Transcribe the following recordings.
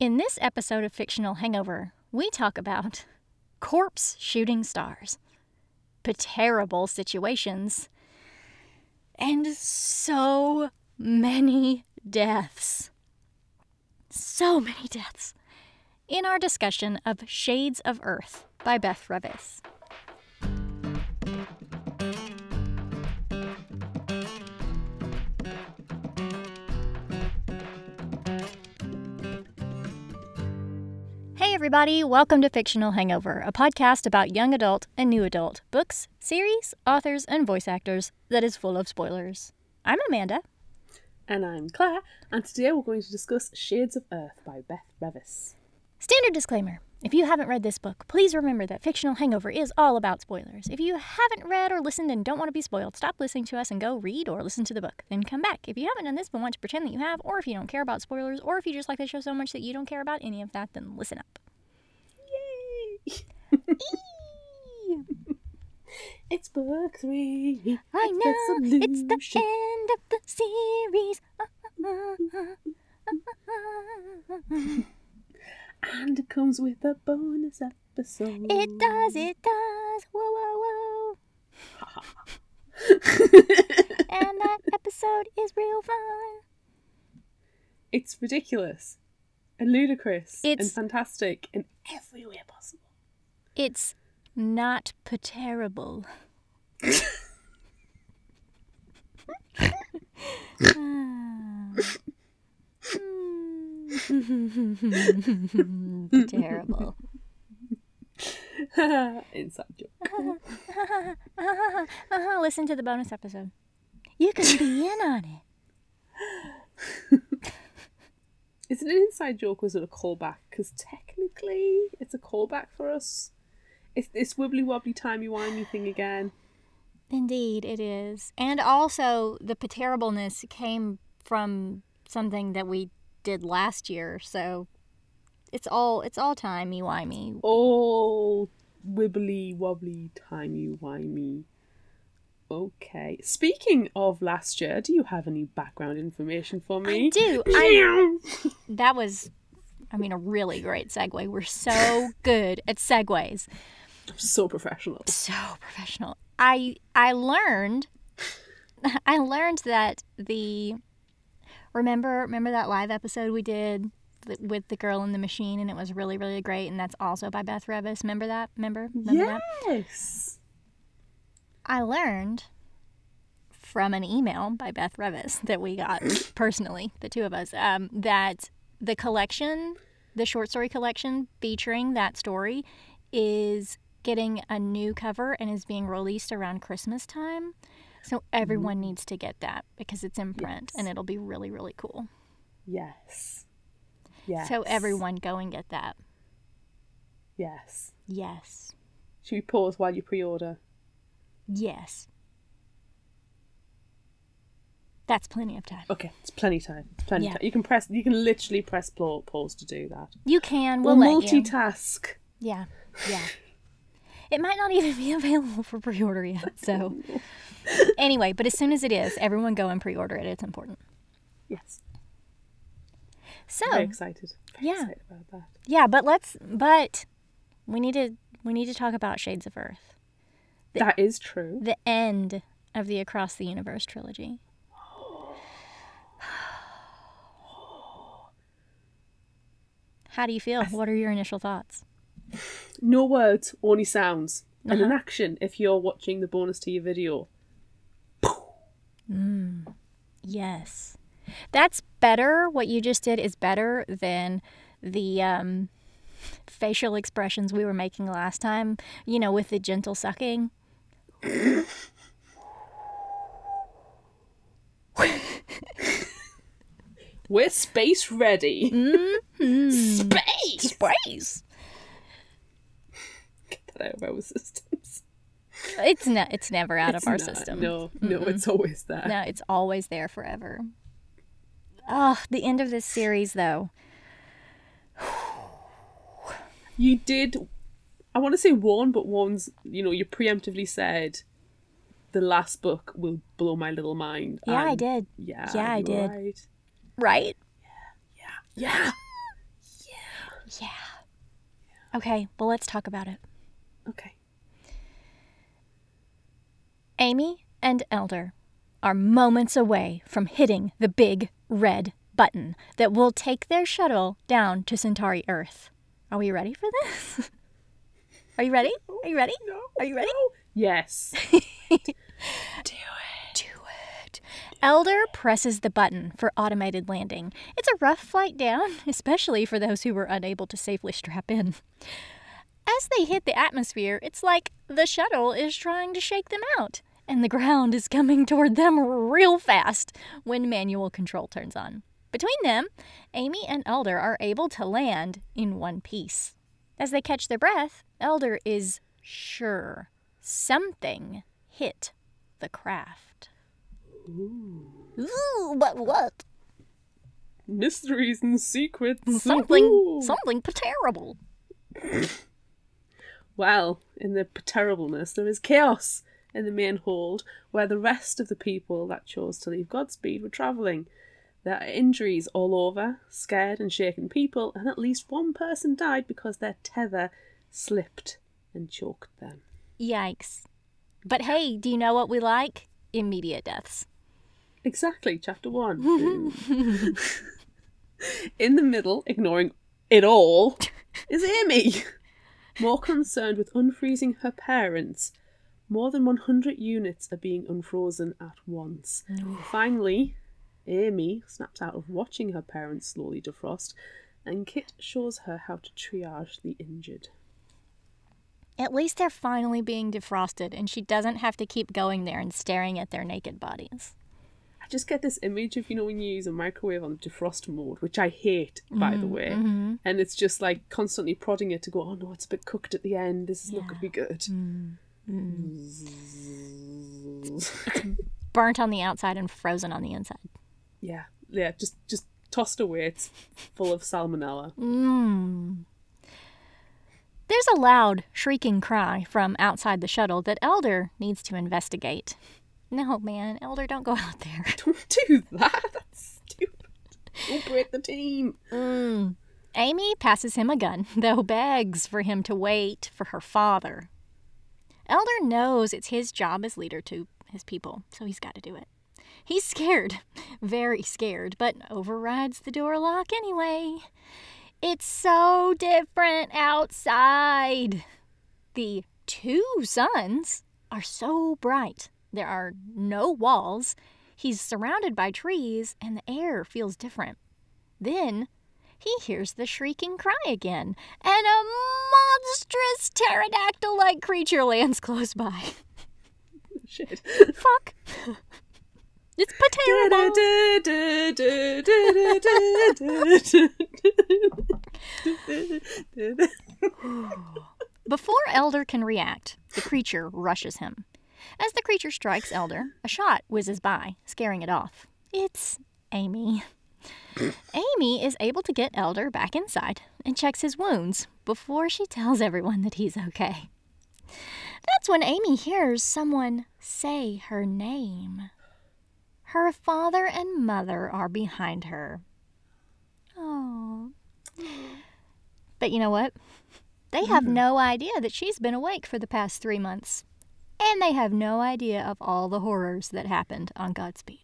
In this episode of Fictional Hangover, we talk about corpse shooting stars, terrible situations, and so many deaths. So many deaths. In our discussion of Shades of Earth by Beth Revis. Everybody, welcome to Fictional Hangover, a podcast about young adult and new adult books, series, authors, and voice actors that is full of spoilers. I'm Amanda. And I'm Claire, and today we're going to discuss Shades of Earth by Beth Revis. Standard disclaimer if you haven't read this book, please remember that Fictional Hangover is all about spoilers. If you haven't read or listened and don't want to be spoiled, stop listening to us and go read or listen to the book. Then come back. If you haven't done this but want to pretend that you have, or if you don't care about spoilers, or if you just like the show so much that you don't care about any of that, then listen up. Yay! it's book three. I know it's the end of the series. Uh, uh, uh, And it comes with a bonus episode. It does, it does. Whoa, whoa, whoa. And that episode is real fun. it's ridiculous and ludicrous and fantastic in every way possible. It's not terrible. Ah. Hmm. Terrible. Inside joke. Listen to the bonus episode. You can be in on it. Is it an inside joke or is it a callback? Because technically, it's a callback for us. It's this wibbly wobbly timey wimey thing again. Indeed, it is. And also, the terribleness came from something that we did last year, so it's all it's all timey wimey. All wibbly wobbly timey wimey. Okay. Speaking of last year, do you have any background information for me? I do. I, that was, I mean, a really great segue. We're so good at segues. so professional. So professional. I I learned, I learned that the, remember remember that live episode we did th- with the girl in the machine, and it was really really great, and that's also by Beth Revis. Remember that? Remember? Remember that? Yes. I learned from an email by Beth Revis that we got personally, the two of us, um, that the collection, the short story collection featuring that story, is getting a new cover and is being released around Christmas time. So mm-hmm. everyone needs to get that because it's in print and it'll be really, really cool. Yes. Yes. So everyone go and get that. Yes. Yes. Should we pause while you pre-order? Yes. That's plenty of time. Okay, it's plenty of time. It's plenty Yeah. time. You can press. You can literally press pause to do that. You can. We'll, We'll let you. multitask. Yeah, yeah. It might not even be available for pre order yet. So, anyway, but as soon as it is, everyone go and pre order it. It's important. Yes. So, Very excited. Very yeah. excited about that. yeah, but let's, but we need to, we need to talk about Shades of Earth, The- That is true. the end of the Across the Universe trilogy. How do you feel? What are your initial thoughts? No words, only sounds. And Uh-huh. an action if you're watching the bonus to your video. Yes. That's better. What you just did is better than the um, facial expressions we were making last time, you know, with the gentle sucking. We're space ready. Mm-hmm. Space! Sprays. That out of our systems. It's not. It's never out It's of our not. system. No, no, it's always there. No, it's always there forever. Oh, the end of this series, though. You did. I want to say warn, but warns. You know, you preemptively said the last book will blow my little mind. Yeah, I did. Yeah, Yeah, I did. Right. Right? Yeah. Yeah. Yeah. Okay, well, let's talk about it. Okay. Amy and Elder are moments away from hitting the big red button that will take their shuttle down to Centauri Earth. Are we ready for this? Are you ready? Are you ready? No. Are you ready? No. Yes. Do it. Do it. Elder presses the button for automated landing. It's a rough flight down, especially for those who were unable to safely strap in. As they hit the atmosphere, it's like the shuttle is trying to shake them out, and the ground is coming toward them real fast when manual control turns on. Between them, Amy and Elder are able to land in one piece. As they catch their breath, Elder is sure something hit the craft. Ooh, but what? Mysteries and secrets. Something, Ooh. something terrible. Well, in the terribleness, there is chaos in the main hold where the rest of the people that chose to leave Godspeed were travelling. There are injuries all over, scared and shaken people, and at least one person died because their tether slipped and choked them. Yikes. But hey, do you know what we like? Immediate deaths. Exactly, chapter one. In the middle, ignoring it all, is Amy. More concerned with unfreezing her parents. More than 100 units are being unfrozen at once. Finally, Amy snaps out of watching her parents slowly defrost, and Kit shows her how to triage the injured. At least they're finally being defrosted, and she doesn't have to keep going there and staring at their naked bodies. Just get this image of, you know, when you use a microwave on defrost mode, which I hate, by the mm-hmm, way. Mm-hmm. And it's just like constantly prodding it to go, oh no, it's a bit cooked at the end. This is not going to be good. Mm. Burnt on the outside and frozen on the inside. yeah, yeah, just just tossed away. It's full of salmonella. Mmm. There's a loud, shrieking cry from outside the shuttle that Elder needs to investigate. No, man, Elder, don't go out there. Don't do that. That's stupid. Don't break the team. Mm. Amy passes him a gun, though begs for him to wait for her father. Elder knows it's his job as leader to his people, so he's got to do it. He's scared, very scared, but overrides the door lock anyway. It's so different outside. The two suns are so bright. There are no walls. He's surrounded by trees, and the air feels different. Then he hears the shrieking cry again, and a monstrous pterodactyl like creature lands close by. Shit. Fuck. It's terrible. Before Elder can react, the creature rushes him. As the creature strikes Elder, a shot whizzes by, scaring it off. It's Amy. Amy is able to get Elder back inside and checks his wounds before she tells everyone that he's okay. That's when Amy hears someone say her name. Her father and mother are behind her. Oh. But you know what? They have mm-hmm. no idea that she's been awake for the past three months. And they have no idea of all the horrors that happened on Godspeed.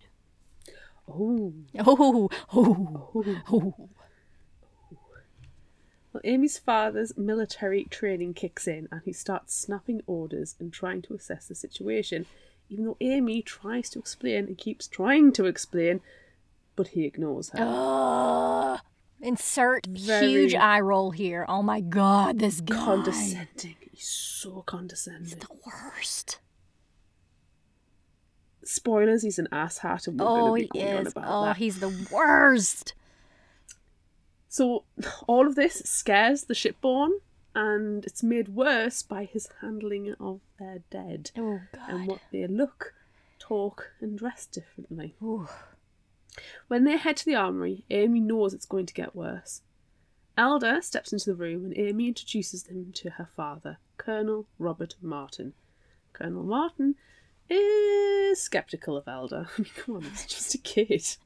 Oh. oh. Oh, oh, oh. Well, Amy's father's military training kicks in and he starts snapping orders and trying to assess the situation, even though Amy tries to explain and keeps trying to explain, but he ignores her. Ugh. Insert Very- huge eye roll here. Oh my god, this guy. Condescending. He's so condescending. The worst. Spoilers, he's an asshat and we're Oh, going to be going on is. about Oh, that. he's the worst. So all of this scares the shipborn and it's made worse by his handling of their dead Oh, and what they look, talk, and dress differently. Ooh. When they head to the armory, Amy knows it's going to get worse. Elder steps into the room and Amy introduces him to her father, Colonel Robert Martin. Colonel Martin is skeptical of Elder. I mean, come on, he's just a kid.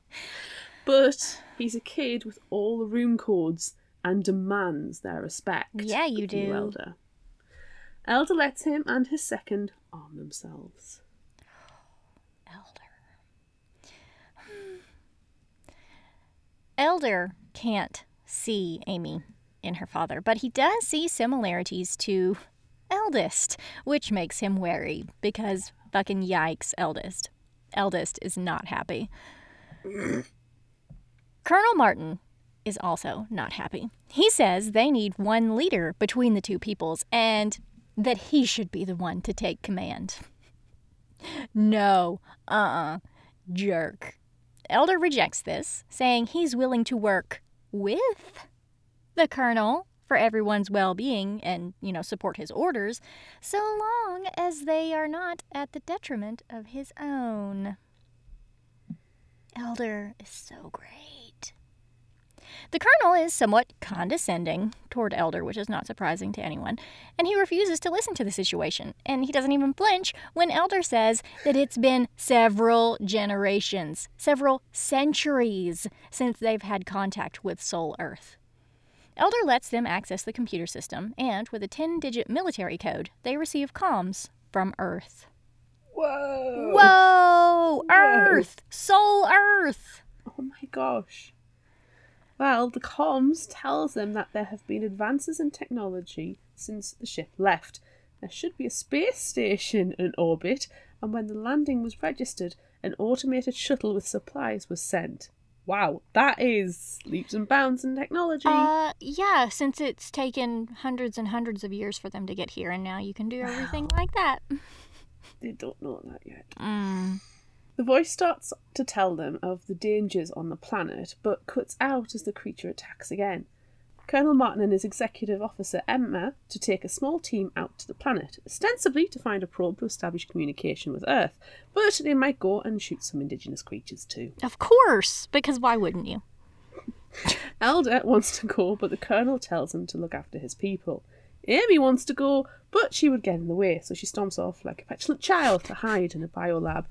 But he's a kid with all the room codes and demands their respect. Yeah, you of the new do. Elder. Elder lets him and his second arm themselves. Elder. Elder can't see Amy in her father, but he does see similarities to Eldest, which makes him wary because fucking yikes, Eldest. Eldest is not happy. Colonel Martin is also not happy. He says they need one leader between the two peoples and that he should be the one to take command. No, uh uh jerk. Elder rejects this, saying he's willing to work with the colonel for everyone's well being and, you know, support his orders, so long as they are not at the detriment of his own. Elder is so great. The colonel is somewhat condescending toward Elder, which is not surprising to anyone, and he refuses to listen to the situation. And he doesn't even flinch when Elder says that it's been several generations, several centuries since they've had contact with Sol Earth. Elder lets them access the computer system, and with a 10 digit military code, they receive comms from Earth. Whoa! Whoa! Earth! Sol Earth! Oh my gosh. Well, the comms tells them that there have been advances in technology since the ship left. There should be a space station in orbit, and when the landing was registered, an automated shuttle with supplies was sent. Wow, that is leaps and bounds in technology. Uh, yeah, since it's taken hundreds and hundreds of years for them to get here, and now you can do everything like that. they don't know that yet. Mm. The voice starts to tell them of the dangers on the planet, but cuts out as the creature attacks again. Colonel Martin and his executive officer Emma to take a small team out to the planet, ostensibly to find a probe to establish communication with Earth, but they might go and shoot some indigenous creatures too. Of course, because why wouldn't you? Elder wants to go, but the Colonel tells him to look after his people. Amy wants to go, but she would get in the way, so she stomps off like a petulant child to hide in a biolab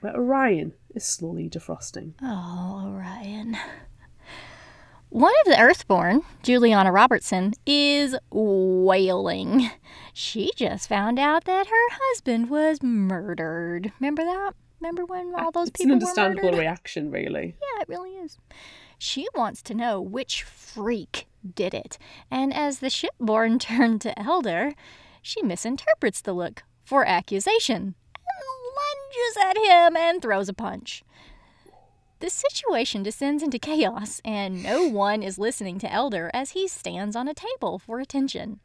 where Orion is slowly defrosting. Oh, Orion. One of the Earthborn, Juliana Robertson, is wailing. She just found out that her husband was murdered. Remember that? Remember when uh, all those it's people It's an understandable reaction, really. Yeah, it really is. She wants to know which freak did it. And as the shipborn turned to Elder, she misinterprets the look for accusation lunges at him and throws a punch. The situation descends into chaos, and no one is listening to Elder as he stands on a table for attention.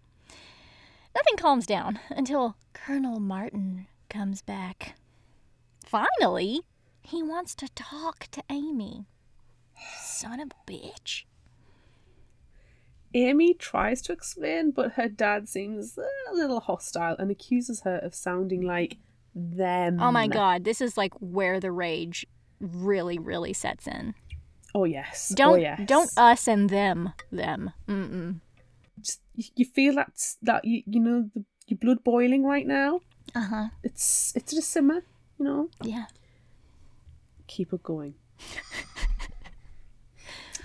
Nothing calms down until Colonel Martin comes back. Finally, he wants to talk to Amy. Son of a bitch. Amy tries to explain, but her dad seems a little hostile and accuses her of sounding like them. Oh my god, this is like where the rage really, really sets in. Oh yes. Don't oh, yes. don't us and them them. Mm-mm. Just, you, you feel that that you you know the, your blood boiling right now. Uh huh. It's it's at a simmer. You know. Yeah. Keep it going.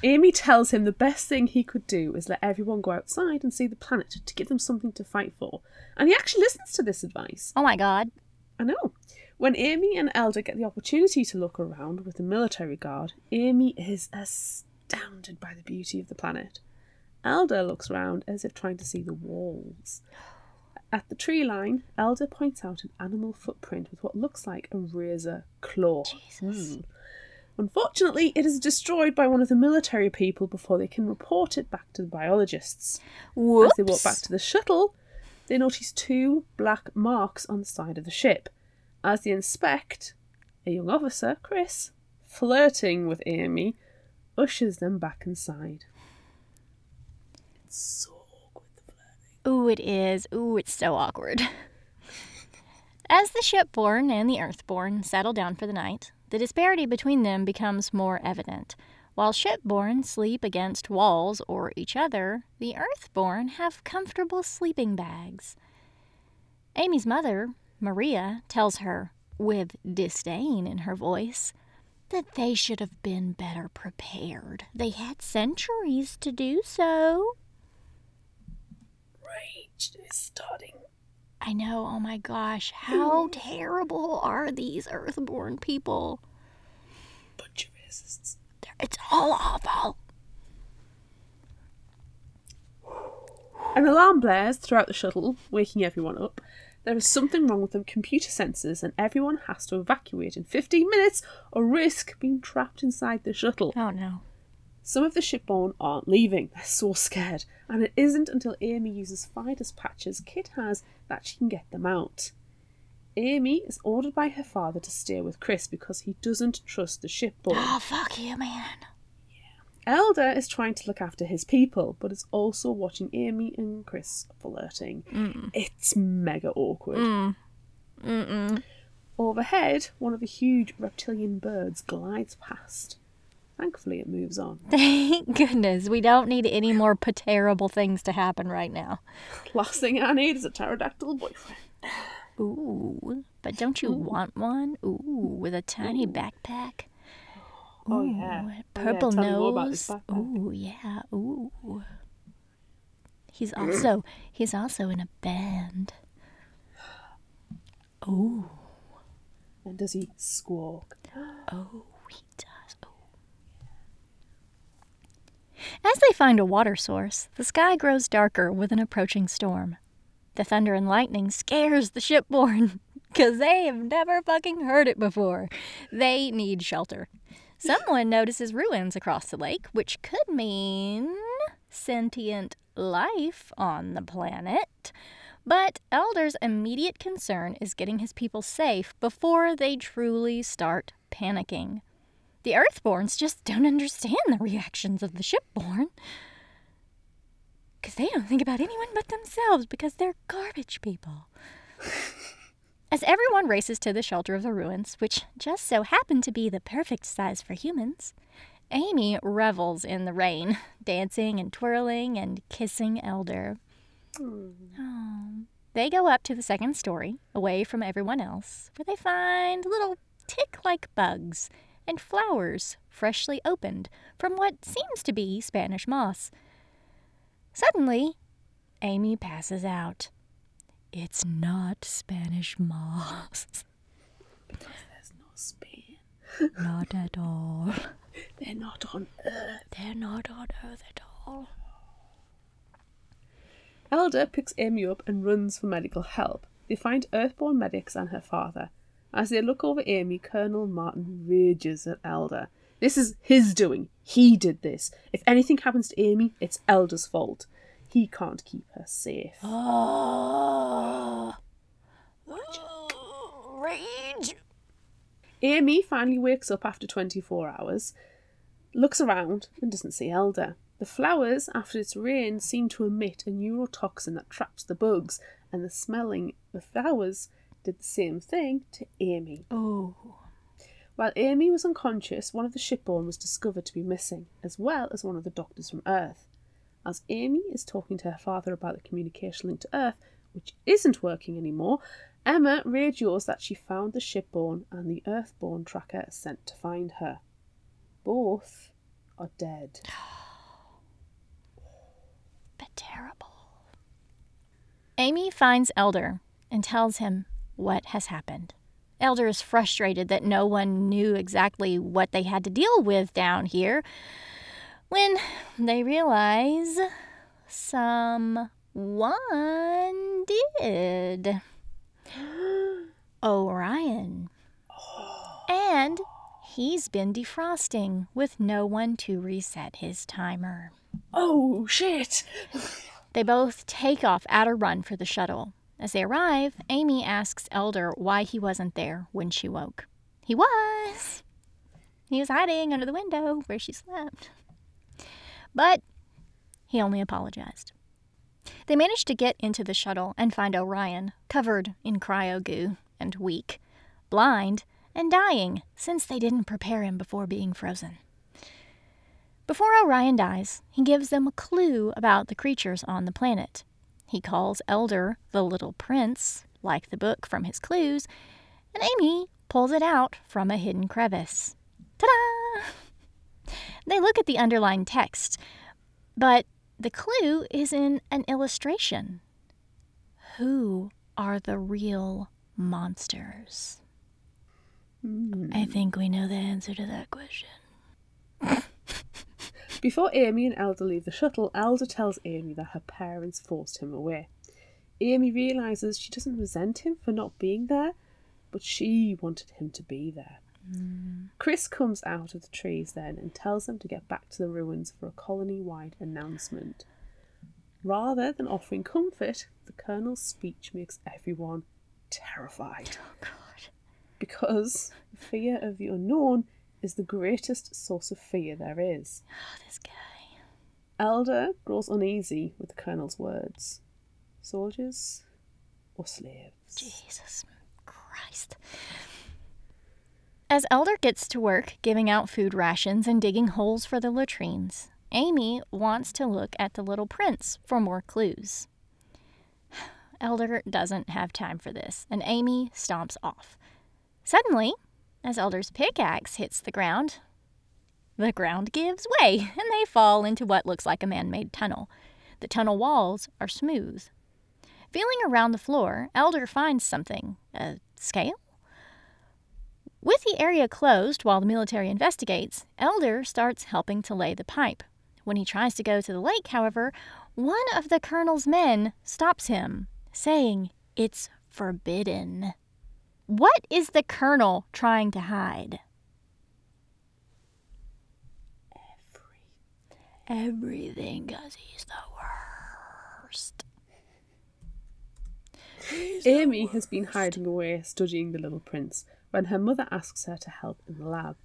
Amy tells him the best thing he could do is let everyone go outside and see the planet to give them something to fight for. And he actually listens to this advice. Oh my god. I know. When Amy and Elder get the opportunity to look around with the military guard, Amy is astounded by the beauty of the planet. Elder looks round as if trying to see the walls. At the tree line, Elder points out an animal footprint with what looks like a razor claw. Jesus. Hmm. Unfortunately, it is destroyed by one of the military people before they can report it back to the biologists. Whoops. As they walk back to the shuttle, they notice two black marks on the side of the ship. As they inspect, a young officer, Chris, flirting with Amy, ushers them back inside. It's so awkward, the flirting. Ooh, it is. Ooh, it's so awkward. As the shipborn and the earthborn settle down for the night, the disparity between them becomes more evident. While shipborn sleep against walls or each other, the earthborn have comfortable sleeping bags. Amy's mother, Maria, tells her, with disdain in her voice, that they should have been better prepared. They had centuries to do so. Rage is starting. I know, oh my gosh, how terrible are these earthborn people? Bunch of racists. It's all awful. An alarm blares throughout the shuttle, waking everyone up. There is something wrong with the computer sensors, and everyone has to evacuate in 15 minutes or risk being trapped inside the shuttle. Oh no. Some of the shipborne aren't leaving. They're so scared, and it isn't until Amy uses Phydus patches Kit has that she can get them out. Amy is ordered by her father to stay with Chris because he doesn't trust the shipborne. Oh, fuck you, man. Elder is trying to look after his people, but is also watching Amy and Chris flirting. Mm. It's mega awkward. Mm. Mm-mm. Overhead, one of the huge reptilian birds glides past. Thankfully, it moves on. Thank goodness. We don't need any more terrible things to happen right now. Last thing I need is a pterodactyl boyfriend. Ooh. But don't you want one? Ooh, with a tiny backpack. Oh, Ooh, yeah. Oh, oh, yeah, Purple tell me more about this nose. Ooh, yeah. Ooh. He's also he's also in a band. Ooh. And does he squawk? Oh, he does. Oh. As they find a water source, the sky grows darker with an approaching storm. The thunder and lightning scares the shipborne because they have never fucking heard it before. They need shelter. Someone notices ruins across the lake, which could mean sentient life on the planet. But Elder's immediate concern is getting his people safe before they truly start panicking. The Earthborns just don't understand the reactions of the shipborn. Because they don't think about anyone but themselves because they're garbage people. As everyone races to the shelter of the ruins, which just so happen to be the perfect size for humans, Amy revels in the rain, dancing and twirling and kissing Elder. Oh. They go up to the second story, away from everyone else, where they find little tick like bugs and flowers freshly opened from what seems to be Spanish moss. Suddenly, Amy passes out. It's not Spanish moss. There's no Spain. Not at all. They're not on Earth. They're not on Earth at all. Elder picks Amy up and runs for medical help. They find Earthborn medics and her father. As they look over Amy, Colonel Martin rages at Elder. This is his doing. He did this. If anything happens to Amy, it's Elder's fault. He can't keep her safe. Oh. Rage. Amy finally wakes up after 24 hours, looks around, and doesn't see Elder. The flowers, after its rain, seem to emit a neurotoxin that traps the bugs, and the smelling the flowers did the same thing to Amy. Oh. While Amy was unconscious, one of the shipborne was discovered to be missing, as well as one of the doctors from Earth. As Amy is talking to her father about the communication link to Earth, which isn't working anymore, Emma radios that she found the shipborne and the Earthborn tracker sent to find her. Both are dead. But terrible. Amy finds Elder and tells him what has happened. Elder is frustrated that no one knew exactly what they had to deal with down here when they realize someone did. Orion. And he's been defrosting with no one to reset his timer. Oh, shit! They both take off at a run for the shuttle. As they arrive, Amy asks Elder why he wasn't there when she woke. He was. He was hiding under the window where she slept. But he only apologized. They managed to get into the shuttle and find Orion, covered in cryo goo and weak, blind, and dying since they didn't prepare him before being frozen. Before Orion dies, he gives them a clue about the creatures on the planet. He calls Elder the Little Prince, like the book from his clues, and Amy pulls it out from a hidden crevice. Ta da! They look at the underlined text, but the clue is in an illustration. Who are the real monsters? Hmm. I think we know the answer to that question. Before Amy and Elder leave the shuttle, Elder tells Amy that her parents forced him away. Amy realizes she doesn't resent him for not being there, but she wanted him to be there. Chris comes out of the trees then and tells them to get back to the ruins for a colony wide announcement. Rather than offering comfort, the Colonel's speech makes everyone terrified. Oh, God. Because fear of the unknown is the greatest source of fear there is. Oh, this guy. Elder grows uneasy with the Colonel's words. Soldiers or slaves? Jesus Christ. As Elder gets to work giving out food rations and digging holes for the latrines, Amy wants to look at the little prints for more clues. Elder doesn't have time for this, and Amy stomps off. Suddenly, as Elder's pickaxe hits the ground, the ground gives way and they fall into what looks like a man made tunnel. The tunnel walls are smooth. Feeling around the floor, Elder finds something a scale? With the area closed while the military investigates, Elder starts helping to lay the pipe. When he tries to go to the lake, however, one of the colonel's men stops him, saying it's forbidden. What is the colonel trying to hide? Everything, because he's the worst. Amy has been hiding away studying the little prince when her mother asks her to help in the lab.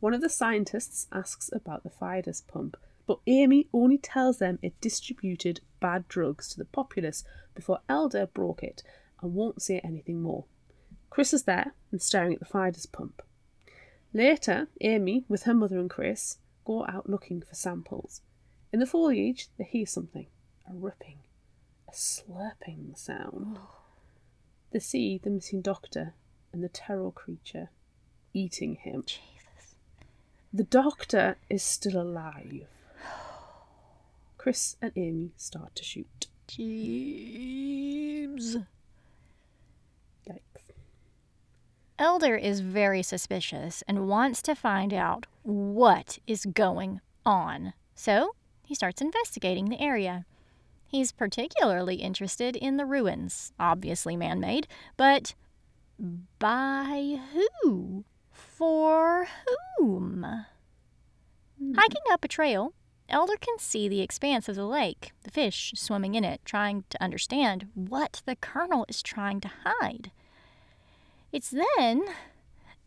One of the scientists asks about the Phydus pump, but Amy only tells them it distributed bad drugs to the populace before Elder broke it and won't say anything more. Chris is there and staring at the Phydus pump. Later, Amy, with her mother and Chris, go out looking for samples. In the foliage, they hear something a ripping, a slurping sound. Oh. They see the missing doctor and the terror creature eating him. Jesus. The doctor is still alive. Chris and Amy start to shoot. Jeeves. Yikes. Elder is very suspicious and wants to find out what is going on. So he starts investigating the area. He's particularly interested in the ruins, obviously man made, but by who? For whom? Hiking up a trail, Elder can see the expanse of the lake, the fish swimming in it, trying to understand what the colonel is trying to hide. It's then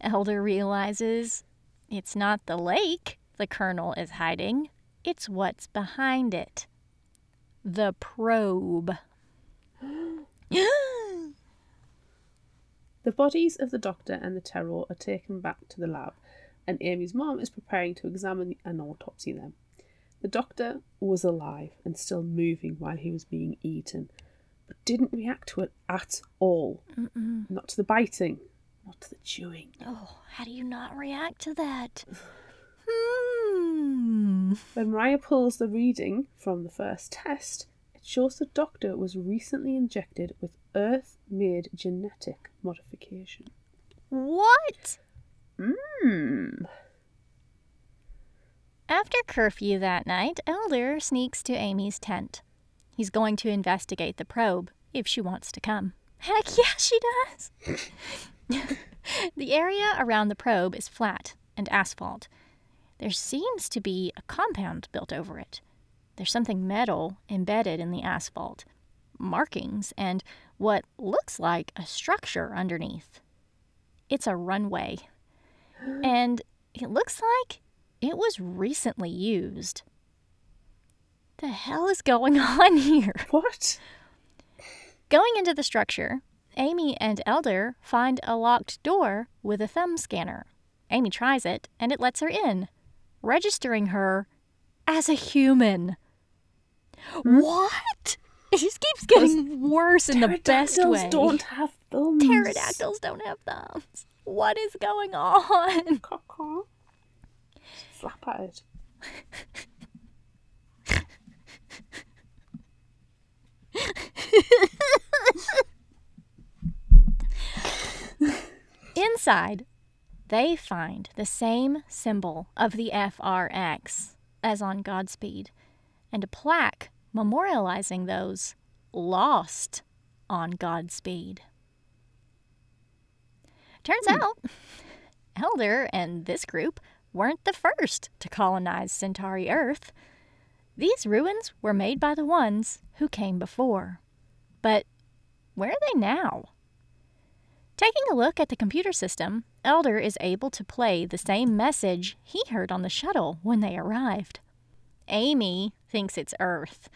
Elder realizes it's not the lake the colonel is hiding, it's what's behind it the probe. The bodies of the doctor and the terror are taken back to the lab, and Amy's mom is preparing to examine and autopsy them. The doctor was alive and still moving while he was being eaten, but didn't react to it at all. Not to the biting, not to the chewing. Oh, how do you not react to that? Hmm. When Mariah pulls the reading from the first test, it shows the doctor was recently injected with Earth made genetic modification. What? Mmm. After curfew that night, Elder sneaks to Amy's tent. He's going to investigate the probe if she wants to come. Heck yeah, she does. the area around the probe is flat and asphalt. There seems to be a compound built over it. There's something metal embedded in the asphalt, markings, and what looks like a structure underneath. It's a runway. And it looks like it was recently used. The hell is going on here? What? Going into the structure, Amy and Elder find a locked door with a thumb scanner. Amy tries it, and it lets her in, registering her as a human. Hmm? What? It just keeps getting worse in the best Pterodactyls way. don't have thumbs. Pterodactyls don't have thumbs. What is going on? Caw-caw. flap at it. Inside, they find the same symbol of the FRX as on Godspeed and a plaque memorializing those lost on Godspeed. Turns hmm. out, Elder and this group weren't the first to colonize Centauri Earth. These ruins were made by the ones who came before. But where are they now? Taking a look at the computer system, Elder is able to play the same message he heard on the shuttle when they arrived. Amy thinks it's Earth.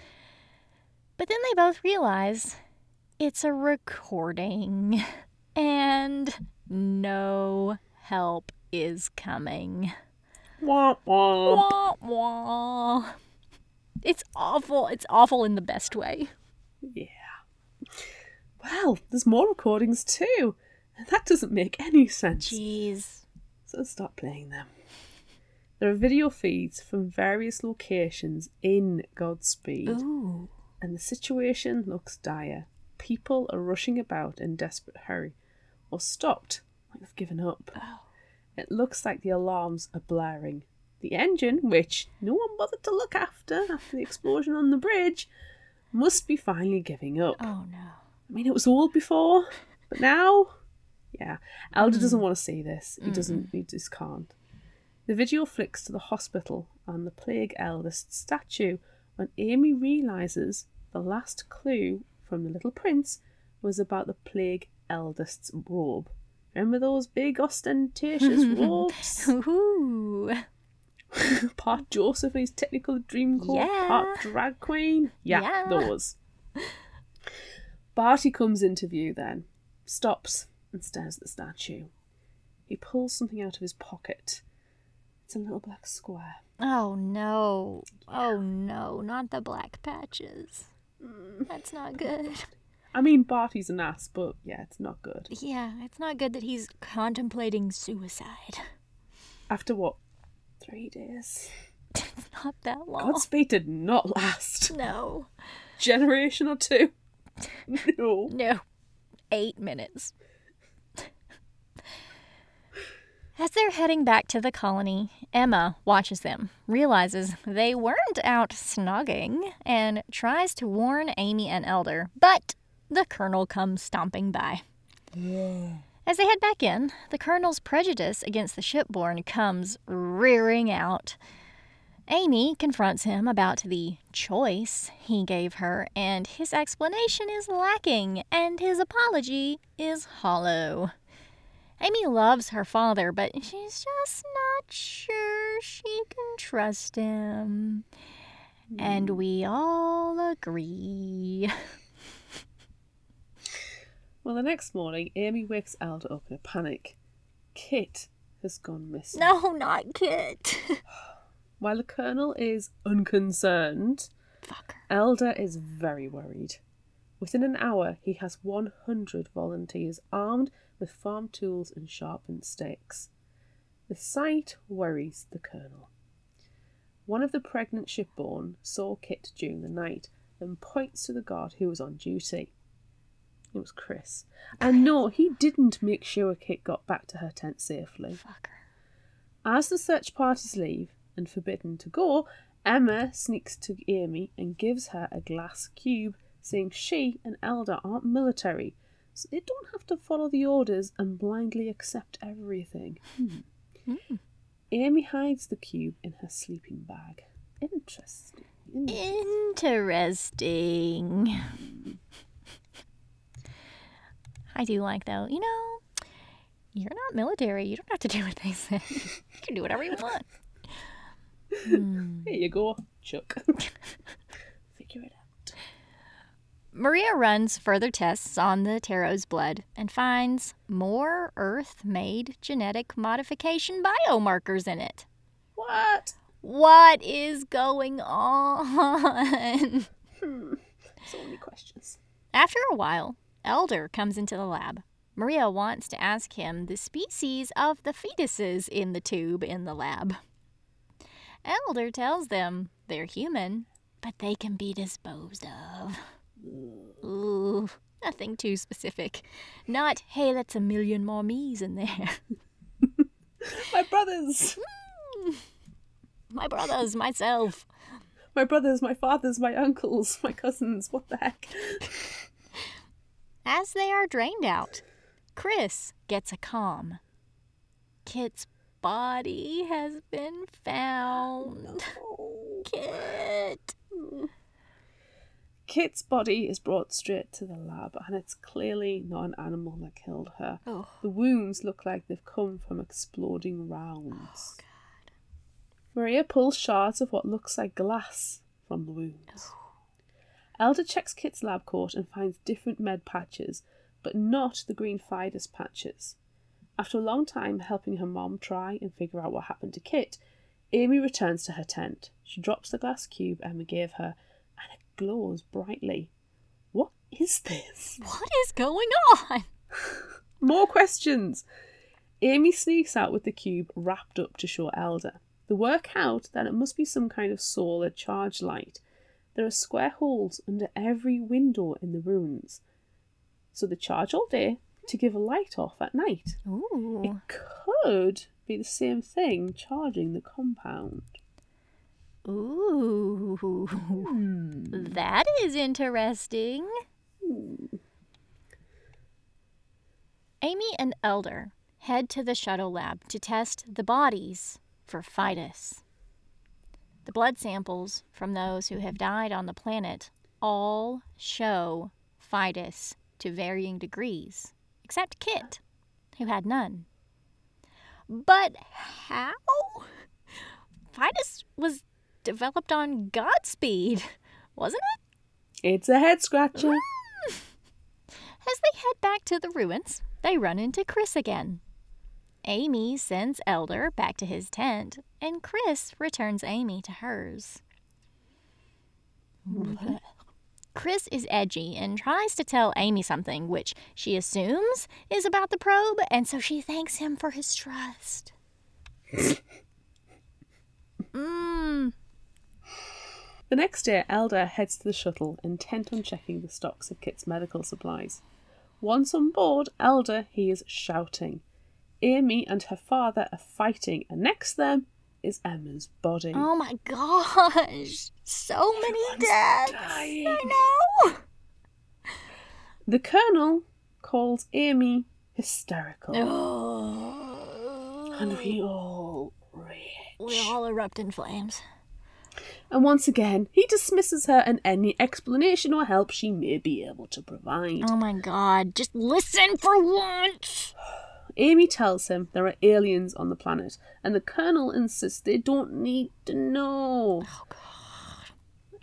But then they both realize it's a recording and no help is coming. Wah, wah. Wah, wah. It's awful. It's awful in the best way. Yeah. Well, there's more recordings too. And that doesn't make any sense. Jeez. So start playing them. There are video feeds from various locations in Godspeed, Ooh. and the situation looks dire. People are rushing about in desperate hurry, or stopped, like they've given up. Oh. It looks like the alarms are blaring. The engine, which no one bothered to look after after the explosion on the bridge, must be finally giving up. Oh no. I mean, it was old before, but now, yeah. Elder doesn't hmm. want to see this. He doesn't. He just can't. The video flicks to the hospital and the plague eldest statue when Amy realizes the last clue from the Little Prince was about the plague eldest's robe. Remember those big ostentatious robes? Ooh. part Joseph and his Technicolor Dreamcoat, Yeah. part drag queen. Yeah, Yeah. those. Bartie comes into view then, stops and stares at the statue. He pulls something out of his pocket. It's a little black square. Oh no. Oh no. Not the black patches. Mm. That's not good. I mean, Bartie's an ass, but yeah, it's not good. Yeah, it's not good that he's contemplating suicide. After what? Three days? It's not that long. Godspeed did not last. No. Generation or two? No. No. Eight minutes. As they're heading back to the colony, Emma watches them, realizes they weren't out snogging, and tries to warn Amy and Elder, but the Colonel comes stomping by. As they head back in, the Colonel's prejudice against the shipborne comes rearing out. Amy confronts him about the choice he gave her, and his explanation is lacking, and his apology is hollow. Amy loves her father, but she's just not sure she can trust him. And hmm. we all agree. Well, the next morning, Amy wakes Elder up in a panic. Kit has gone missing. No, not Kit. While the Colonel is unconcerned, Fucker. Elder is very worried. Within an hour, he has 100 volunteers armed with farm tools and sharpened sticks. The sight worries the Colonel. One of the pregnant shipborne saw Kit during the night and points to the guard who was on duty. It was Chris. And no, he didn't make sure Kit got back to her tent safely. As the search parties leave and forbidden to go, Emma sneaks to Amy and gives her a glass cube, saying she and Elder aren't military, so they don't have to follow the orders and blindly accept everything. Hmm. Amy hides the cube in her sleeping bag. Interesting. Interesting. I do like though, you know, you're not military. You don't have to do what they say. you can do whatever you want. Hmm. Here you go, Chuck. Figure it out. Maria runs further tests on the Taro's blood and finds more Earth made genetic modification biomarkers in it. What? What is going on? Hmm. So many questions. After a while, Elder comes into the lab. Maria wants to ask him the species of the fetuses in the tube in the lab. Elder tells them they're human, but they can be disposed of. Ooh, nothing too specific. Not, hey, that's a million more me's in there. My brothers! Hmm. my brothers, myself. My brothers, my fathers, my uncles, my cousins, what the heck? As they are drained out, Chris gets a calm. Kit's body has been found. Oh, Kit. Kit's body is brought straight to the lab, and it's clearly not an animal that killed her. Oh. The wounds look like they've come from exploding rounds. Oh, Maria pulls shards of what looks like glass from the wounds. Oh. Elder checks Kit's lab coat and finds different med patches, but not the green Phydus patches. After a long time helping her mom try and figure out what happened to Kit, Amy returns to her tent. She drops the glass cube Emma gave her, glows brightly. What is this? What is going on? More questions! Amy sneaks out with the cube wrapped up to show Elder. They work out that it must be some kind of solar charge light. There are square holes under every window in the ruins. So they charge all day to give a light off at night. Ooh. It could be the same thing charging the compound. Ooh. That is interesting. Amy and Elder head to the shuttle lab to test the bodies for Phydus. The blood samples from those who have died on the planet all show Phydus to varying degrees, except Kit, who had none. But how? Phydus was developed on Godspeed, wasn't it? It's a head scratcher. As they head back to the ruins, they run into Chris again. Amy sends Elder back to his tent, and Chris returns Amy to hers. Chris is edgy and tries to tell Amy something, which she assumes is about the probe, and so she thanks him for his trust. Mmm. The next day, Elder heads to the shuttle, intent on checking the stocks of Kit's medical supplies. Once on board, Elder hears shouting. Amy and her father are fighting, and next to them is Emma's body. Oh my gosh. So many Everyone's deaths. dying. I know. The Colonel calls Amy hysterical, Oh. and we all rage. We all erupt in flames. And once again, he dismisses her and any explanation or help she may be able to provide. Oh my god. Just listen for once. Amy tells him there are aliens on the planet, and the Colonel insists they don't need to know. Oh god.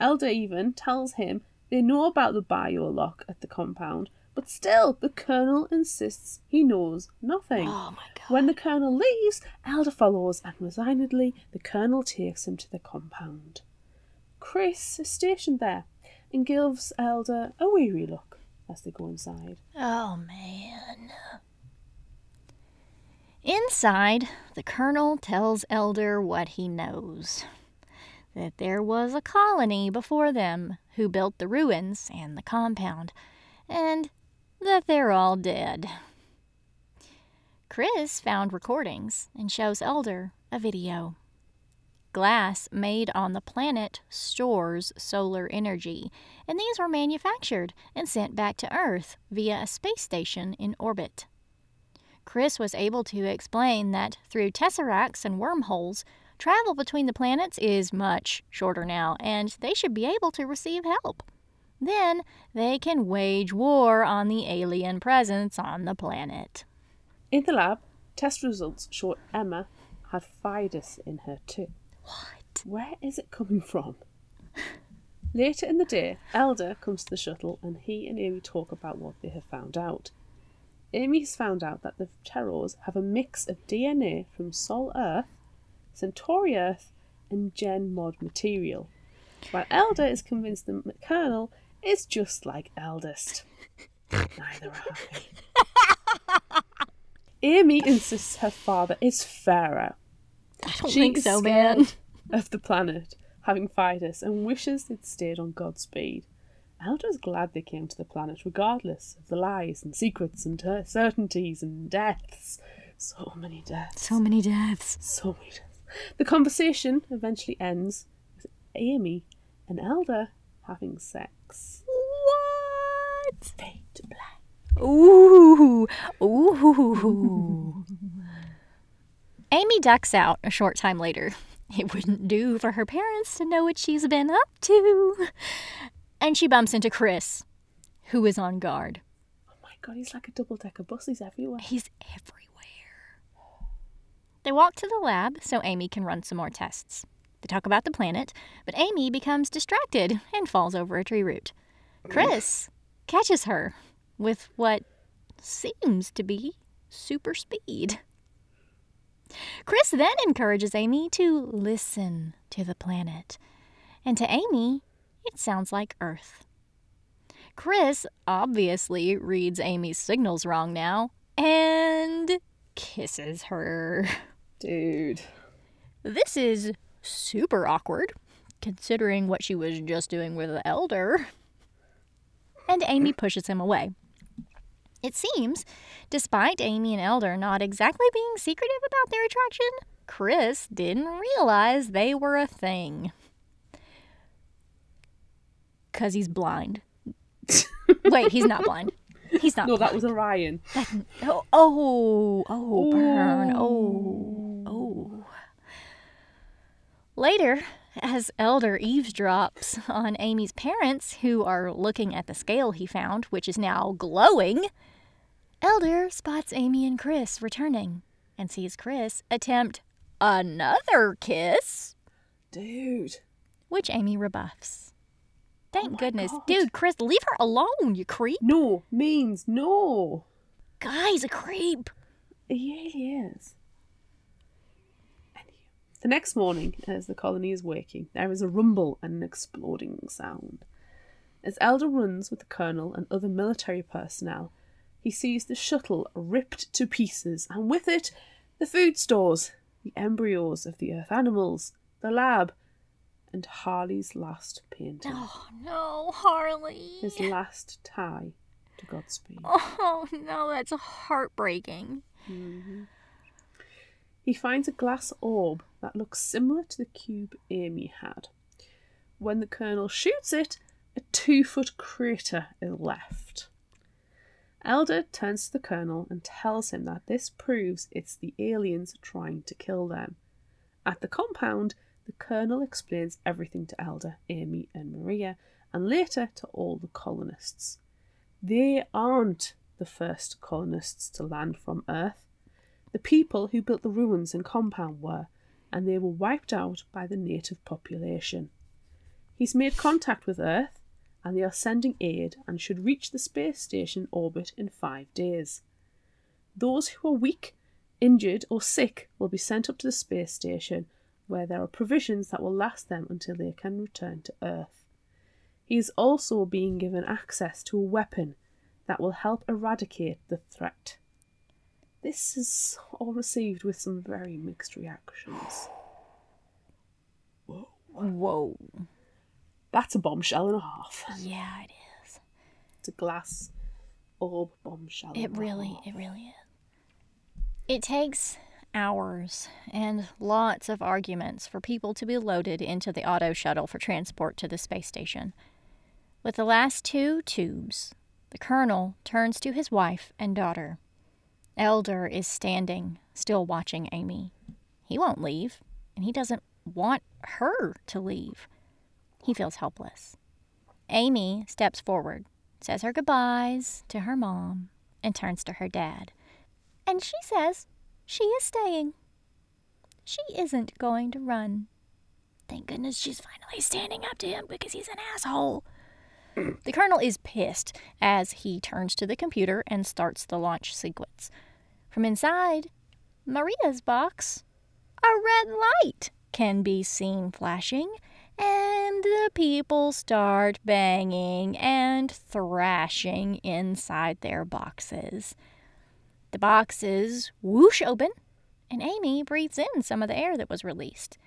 Elder even tells him they know about the biolock at the compound, but still, the Colonel insists he knows nothing. Oh my god. When the Colonel leaves, Elder follows, and resignedly, the Colonel takes him to the compound. Chris is stationed there and gives Elder a weary look as they go inside. Oh man. Inside, the colonel tells Elder what he knows that there was a colony before them who built the ruins and the compound, and that they're all dead. Chris found recordings and shows Elder a video. Glass made on the planet stores solar energy, and these were manufactured and sent back to Earth via a space station in orbit. Chris was able to explain that through tesseracts and wormholes, travel between the planets is much shorter now, and they should be able to receive help. Then they can wage war on the alien presence on the planet. In the lab, test results show Emma had Phydus in her too. What? Where is it coming from? Later in the day, Elder comes to the shuttle and he and Amy talk about what they have found out. Amy has found out that the Terrors have a mix of DNA from Sol Earth, Centauri Earth, and Gen Mod material, while Elder is convinced the Colonel is just like Eldest. Neither are I. Amy insists her father is Pharaoh. I don't She think so, man. of the planet, having fired us, and wishes they'd stayed on Godspeed. Elder's glad they came to the planet, regardless of the lies and secrets and certainties and deaths. So many deaths. So many deaths. So many deaths. The conversation eventually ends with Amy and Elder having sex. What? Fade to black. Ooh. Ooh. Amy ducks out a short time later. It wouldn't do for her parents to know what she's been up to. And she bumps into Chris, who is on guard. Oh my god, he's like a double decker bus. He's everywhere. He's everywhere. They walk to the lab so Amy can run some more tests. They talk about the planet, but Amy becomes distracted and falls over a tree root. Chris catches her with what seems to be super speed. Chris then encourages Amy to listen to the planet. And to Amy, it sounds like Earth. Chris obviously reads Amy's signals wrong now and kisses her. Dude. This is super awkward, considering what she was just doing with the elder. And Amy pushes him away. It seems, despite Amy and Elder not exactly being secretive about their attraction, Chris didn't realize they were a thing. Because he's blind. Wait, he's not blind. He's not No, blind. that was Orion. Oh, oh, oh, burn. Oh, oh. Later, as Elder eavesdrops on Amy's parents, who are looking at the scale he found, which is now glowing, Elder spots Amy and Chris returning and sees Chris attempt another kiss, Dude. which Amy rebuffs. Thank oh my goodness. God. Dude, Chris, leave her alone, you creep. No means no. Guy's a creep. He really is. The next morning, as the colony is waking, there is a rumble and an exploding sound. As Elder runs with the colonel and other military personnel, he sees the shuttle ripped to pieces, and with it, the food stores, the embryos of the Earth animals, the lab, and Harley's last painting. Oh no, Harley. His last tie to Godspeed. Oh no, that's heartbreaking. Mm-hmm. He finds a glass orb that looks similar to the cube Amy had. When the colonel shoots it, a two foot crater is left. Elder turns to the colonel and tells him that this proves it's the aliens trying to kill them. At the compound, the colonel explains everything to Elder, Amy, and Maria, and later to all the colonists. They aren't the first colonists to land from Earth. The people who built the ruins and compound were, and they were wiped out by the native population. He's made contact with Earth, and they are sending aid and should reach the space station orbit in five days. Those who are weak, injured, or sick will be sent up to the space station, where there are provisions that will last them until they can return to Earth. He is also being given access to a weapon that will help eradicate the threat. This is all received with some very mixed reactions. Whoa. That's a bombshell and a half. Yeah, it is. It's a glass orb bombshell. It really, it really is. It takes hours and lots of arguments for people to be loaded into the auto shuttle for transport to the space station. With the last two tubes, the colonel turns to his wife and daughter. Elder is standing, still watching Amy. He won't leave, and he doesn't want her to leave. He feels helpless. Amy steps forward, says her goodbyes to her mom, and turns to her dad. And she says she is staying. She isn't going to run. Thank goodness she's finally standing up to him because he's an asshole. The colonel is pissed as he turns to the computer and starts the launch sequence. From inside Maria's box, a red light can be seen flashing, and the people start banging and thrashing inside their boxes. The boxes whoosh open, and Amy breathes in some of the air that was released.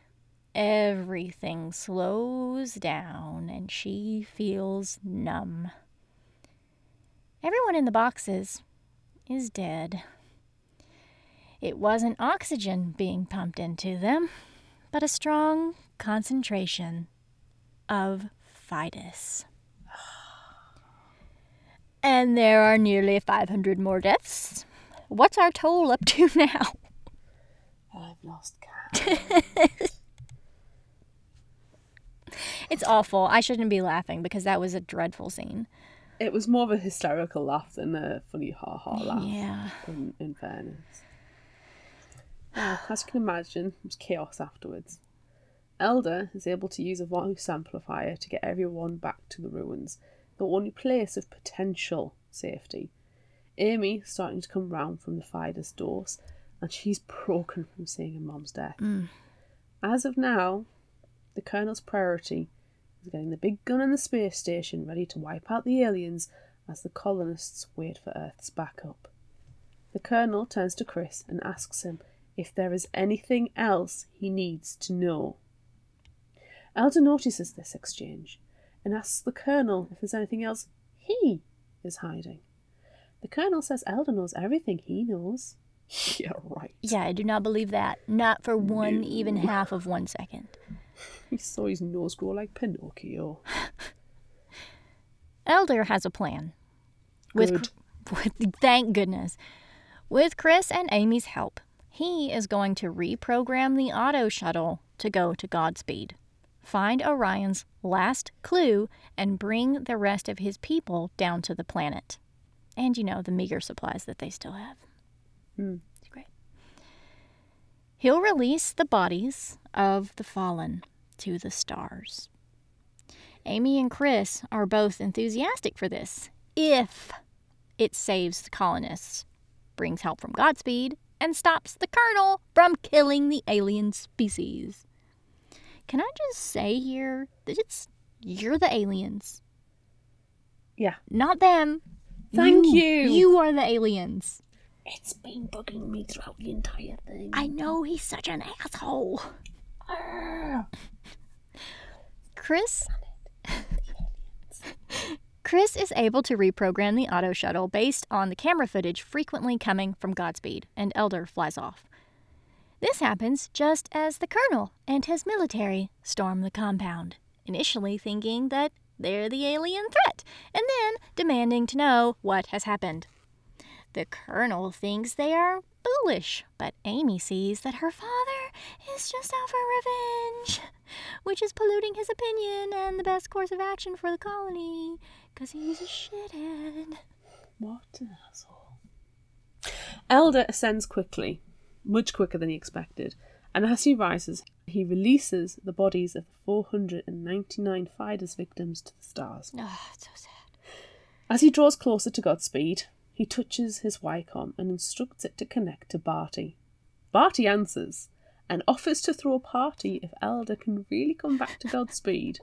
everything slows down and she feels numb. Everyone in the boxes is dead. It wasn't oxygen being pumped into them, but a strong concentration of Phydus. And there are nearly 500 more deaths. What's our toll up to now? I've lost count. It's awful. I shouldn't be laughing because that was a dreadful scene. It was more of a hysterical laugh than a funny ha ha laugh. Yeah. In, in fairness. As you can imagine, it was chaos afterwards. Elder is able to use a voice amplifier to get everyone back to the ruins, the only place of potential safety. Amy is starting to come round from the Phydus doors, and she's broken from seeing her mom's death. Mm. As of now, the Colonel's priority is getting the big gun in the space station ready to wipe out the aliens as the colonists wait for Earth's backup. The Colonel turns to Chris and asks him if there is anything else he needs to know. Elder notices this exchange and asks the Colonel if there's anything else he is hiding. The Colonel says Elder knows everything he knows. yeah, right. Yeah, I do not believe that. Not for one, No. even half of one second. He saw his nose grow like Pinocchio. Elder has a plan. With, with thank goodness. With Chris and Amy's help, he is going to reprogram the auto shuttle to go to Godspeed, find Orion's last clue, and bring the rest of his people down to the planet. And you know, the meager supplies that they still have. Hmm. It's great. He'll release the bodies of the fallen to the stars. Amy and Chris are both enthusiastic for this if it saves the colonists, brings help from Godspeed, and stops the Colonel from killing the alien species. Can I just say here that it's you're the aliens, Yeah. not them. Thank you. You are the aliens. It's been bugging me throughout the entire thing. I know he's such an asshole. Ah. Chris Chris is able to reprogram the auto shuttle based on the camera footage frequently coming from Godspeed, and Elder flies off. This happens just as the Colonel and his military storm the compound, initially thinking that they're the alien threat, and then demanding to know what has happened. The Colonel thinks they are foolish, but Amy sees that her father is just out for revenge, which is polluting his opinion and the best course of action for the colony, because he's a shithead. What an asshole. Elder ascends quickly, much quicker than he expected, and as he rises, he releases the bodies of the 499 Phydus victims to the stars. Oh, it's so sad. As he draws closer to Godspeed, he touches his wi-com and instructs it to connect to Bartie. Bartie answers and offers to throw a party if Elder can really come back to Godspeed.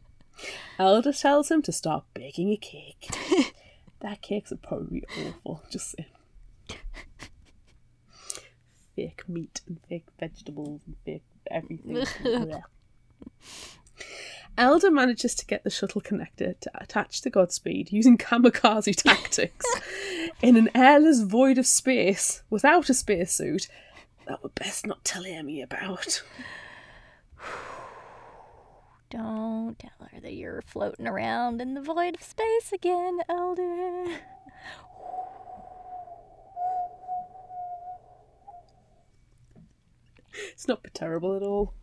Elder tells him to start baking a cake. that cakes probably awful, just saying. Fake meat and fake vegetables and fake everything. Elder manages to get the shuttle connector to attach to Godspeed using kamikaze tactics in an airless void of space without a spacesuit that we're best not tell Amy about. Don't tell her that you're floating around in the void of space again, Elder. It's not terrible at all.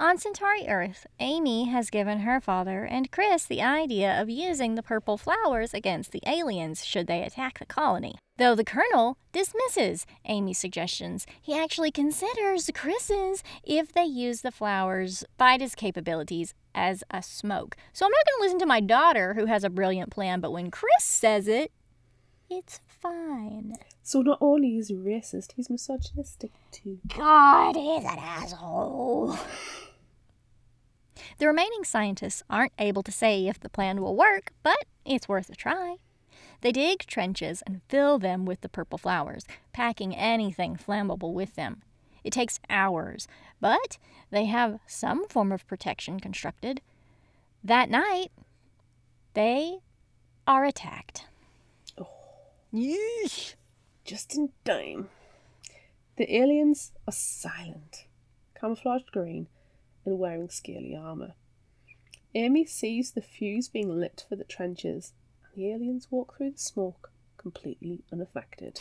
On Centauri Earth, Amy has given her father and Chris the idea of using the purple flowers against the aliens should they attack the colony. Though the Colonel dismisses Amy's suggestions, he actually considers Chris's if they use the flowers' Phydus capabilities as a smoke. So I'm not going to listen to my daughter, who has a brilliant plan, but when Chris says it, it's fine. So not only is he racist, he's misogynistic too. God, he's an asshole. The remaining scientists aren't able to say if the plan will work, but it's worth a try. They dig trenches and fill them with the purple flowers, packing anything flammable with them. It takes hours, but they have some form of protection constructed. That night, they are attacked. Oh. Yeesh. Just in time. The aliens are silent, camouflaged green, and wearing scaly armour. Amy sees the fuse being lit for the trenches, and the aliens walk through the smoke completely unaffected.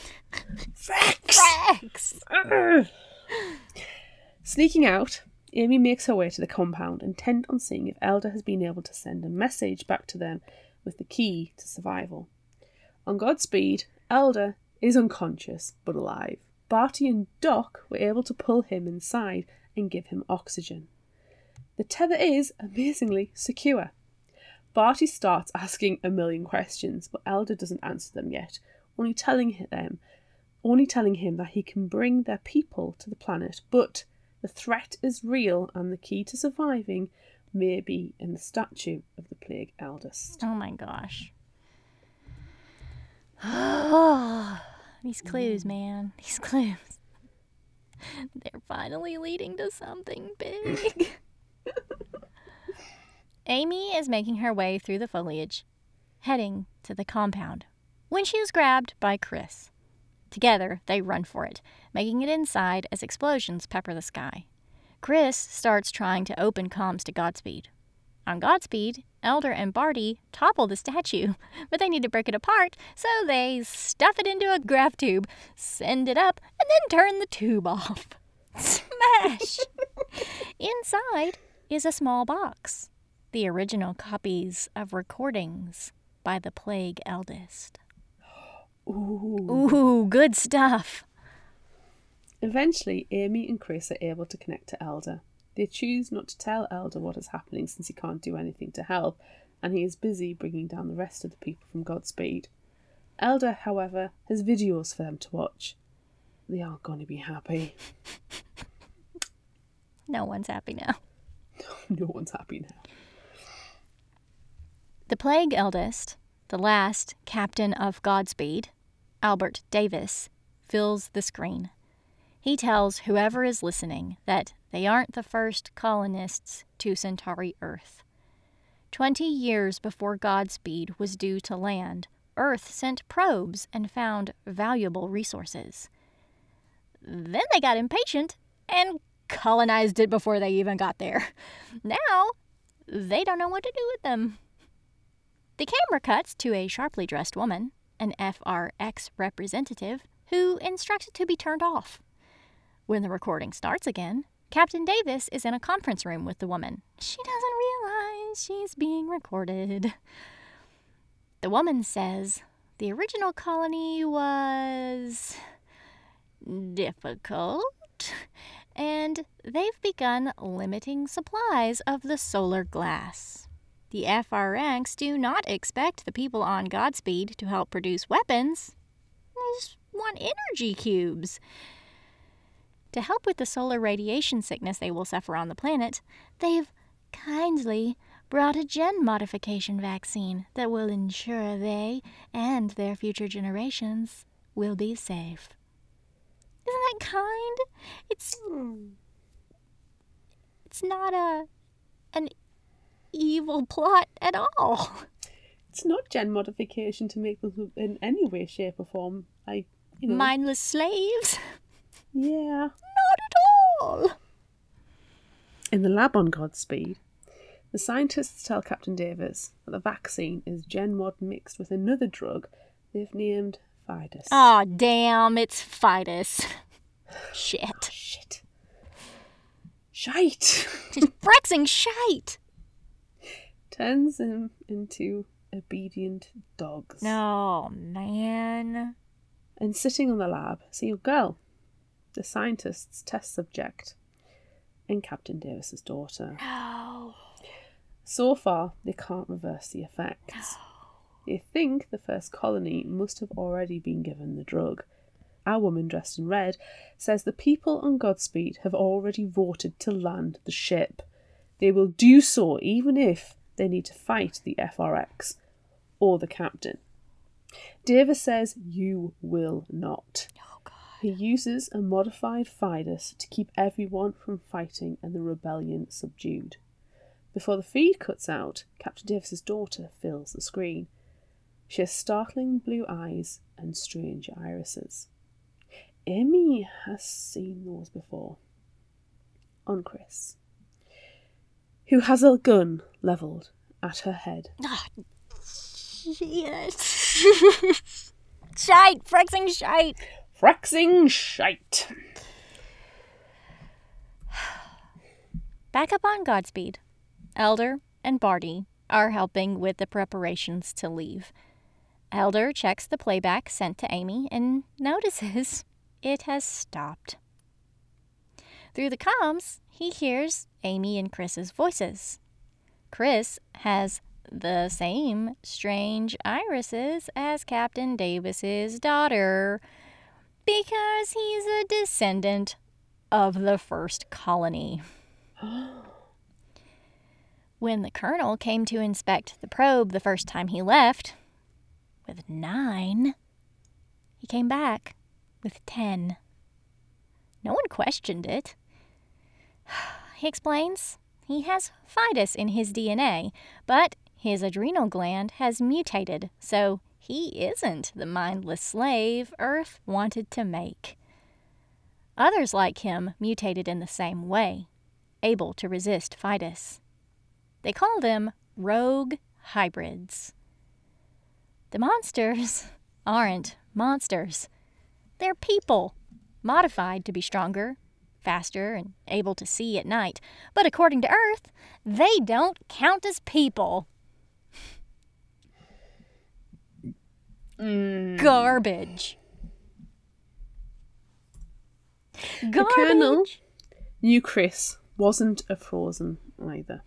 Frex! Rex! Sneaking out, Amy makes her way to the compound, intent on seeing if Elder has been able to send a message back to them with the key to survival. On Godspeed, Elder is unconscious but alive. Bartie and Doc were able to pull him inside and give him oxygen. The tether is, amazingly, secure. Bartie starts asking a million questions, but Elder doesn't answer them yet, only telling them only telling him that he can bring their people to the planet, but the threat is real and the key to surviving may be in the statue of the plague eldest. Oh my gosh. These clues, mm. man. These clues. They're finally leading to something big. Amy is making her way through the foliage, heading to the compound, when she is grabbed by Chris. Together, they run for it, making it inside as explosions pepper the sky. Chris starts trying to open comms to Godspeed. On Godspeed, Elder and Bartie topple the statue, but they need to break it apart, so they stuff it into a grav tube, send it up, and then turn the tube off. Smash! Inside is a small box. The original copies of recordings by the Plague Eldest. Ooh. Ooh, good stuff. Eventually, Amy and Chris are able to connect to Elder. They choose not to tell Elder what is happening since he can't do anything to help, and he is busy bringing down the rest of the people from Godspeed. Elder, however, has videos for them to watch. They aren't going to be happy. No one's happy now. no one's happy now. The Plague Eldest, the last captain of Godspeed, Albert Davis, fills the screen. He tells whoever is listening that they aren't the first colonists to Centauri Earth. Twenty years before Godspeed was due to land, Earth sent probes and found valuable resources. Then they got impatient and colonized it before they even got there. Now, they don't know what to do with them. The camera cuts to a sharply dressed woman, an FRX representative, who instructs it to be turned off. When the recording starts again, Captain Davis is in a conference room with the woman. She doesn't realize she's being recorded. The woman says the original colony was difficult, and they've begun limiting supplies of the solar glass. The FRX do not expect the people on Godspeed to help produce weapons. They just want energy cubes. To help with the solar radiation sickness they will suffer on the planet, they've kindly brought a gen modification vaccine that will ensure they and their future generations will be safe. Isn't that kind? It's hmm. it's not a an evil plot at all. It's not gen modification to make them in any way, shape, or form. I, you know, Mindless slaves? yeah. Not at all. In the lab on Godspeed, the scientists tell Captain Davis that the vaccine is gen mod mixed with another drug they've named Phydus. Aw, damn, it's Phydus. Shit. Oh, shit. Shite. Just Frexing shite. Turns them into obedient dogs. No, man. And sitting on the lab, see your girl, the scientist's test subject, and Captain Davis's daughter. No. So far, they can't reverse the effects. They think the first colony must have already been given the drug. Our woman dressed in red says the people on Godspeed have already voted to land the ship. They will do so even if they need to fight the FRX or the captain. Davis says you will not. Oh. He uses a modified Phydus to keep everyone from fighting and the rebellion subdued. Before the feed cuts out, Captain Davis's daughter fills the screen. She has startling blue eyes and strange irises. Amy has seen those before. On Chris, who has a gun levelled at her head. Ah, shit. shite, Frexing shite. Frexing shite. Back up on Godspeed. Elder and Bartie are helping with the preparations to leave. Elder checks the playback sent to Amy and notices it has stopped. Through the comms, he hears Amy and Chris's voices. Chris has the same strange irises as Captain Davis's daughter because he's a descendant of the first colony. when the colonel came to inspect the probe the first time he left, with nine, he came back with ten. No one questioned it. He explains he has Phydus in his DNA, but his adrenal gland has mutated, so he isn't the mindless slave Earth wanted to make. Others like him mutated in the same way, able to resist Phydus. They call them rogue hybrids. The monsters aren't monsters. They're people, modified to be stronger, faster, and able to see at night. But according to Earth, they don't count as people. Mm. Garbage. The colonel knew Chris wasn't a frozen either.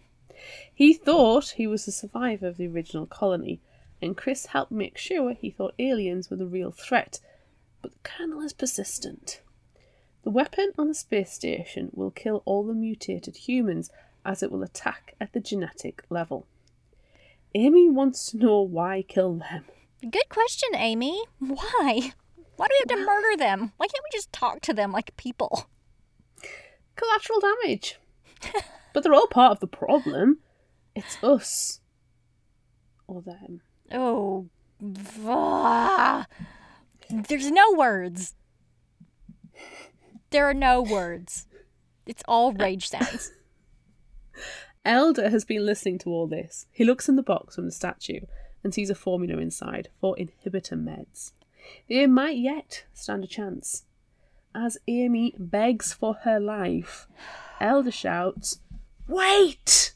He thought he was a survivor of the original colony, and Chris helped make sure he thought aliens were the real threat. But the colonel is persistent. The weapon on the space station will kill all the mutated humans as it will attack at the genetic level. Amy wants to know why kill them. Good question, Amy. Why? Why do we have to murder them? Why can't we just talk to them like people? Collateral damage. but they're all part of the problem. It's us. Or them. Oh, there's no words. There are no words. It's all rage sounds. Elder has been listening to all this. He looks in the box from the statue and sees a formula inside for inhibitor meds. They might yet stand a chance. As Amy begs for her life, Elder shouts, Wait!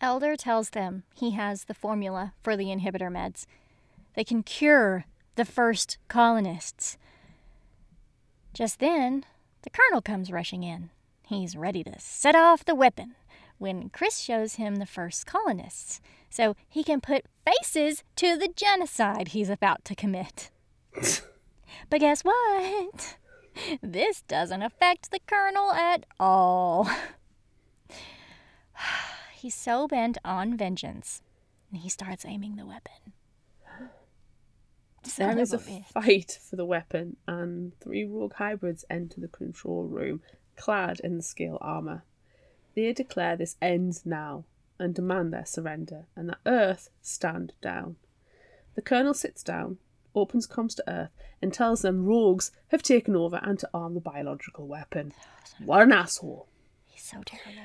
Elder tells them he has the formula for the inhibitor meds. They can cure the first colonists. Just then, the colonel comes rushing in. He's ready to set off the weapon when Chris shows him the first colonists so he can put faces to the genocide he's about to commit. but guess what? This doesn't affect the colonel at all. He's so bent on vengeance, he starts aiming the weapon. There is a fight for the weapon, and three rogue hybrids enter the control room, clad in the scale armour. They declare this ends now and demand their surrender, and that Earth stand down. The Colonel sits down, opens comms to Earth, and tells them rogues have taken over and to arm the biological weapon. What an asshole! He's so terrible.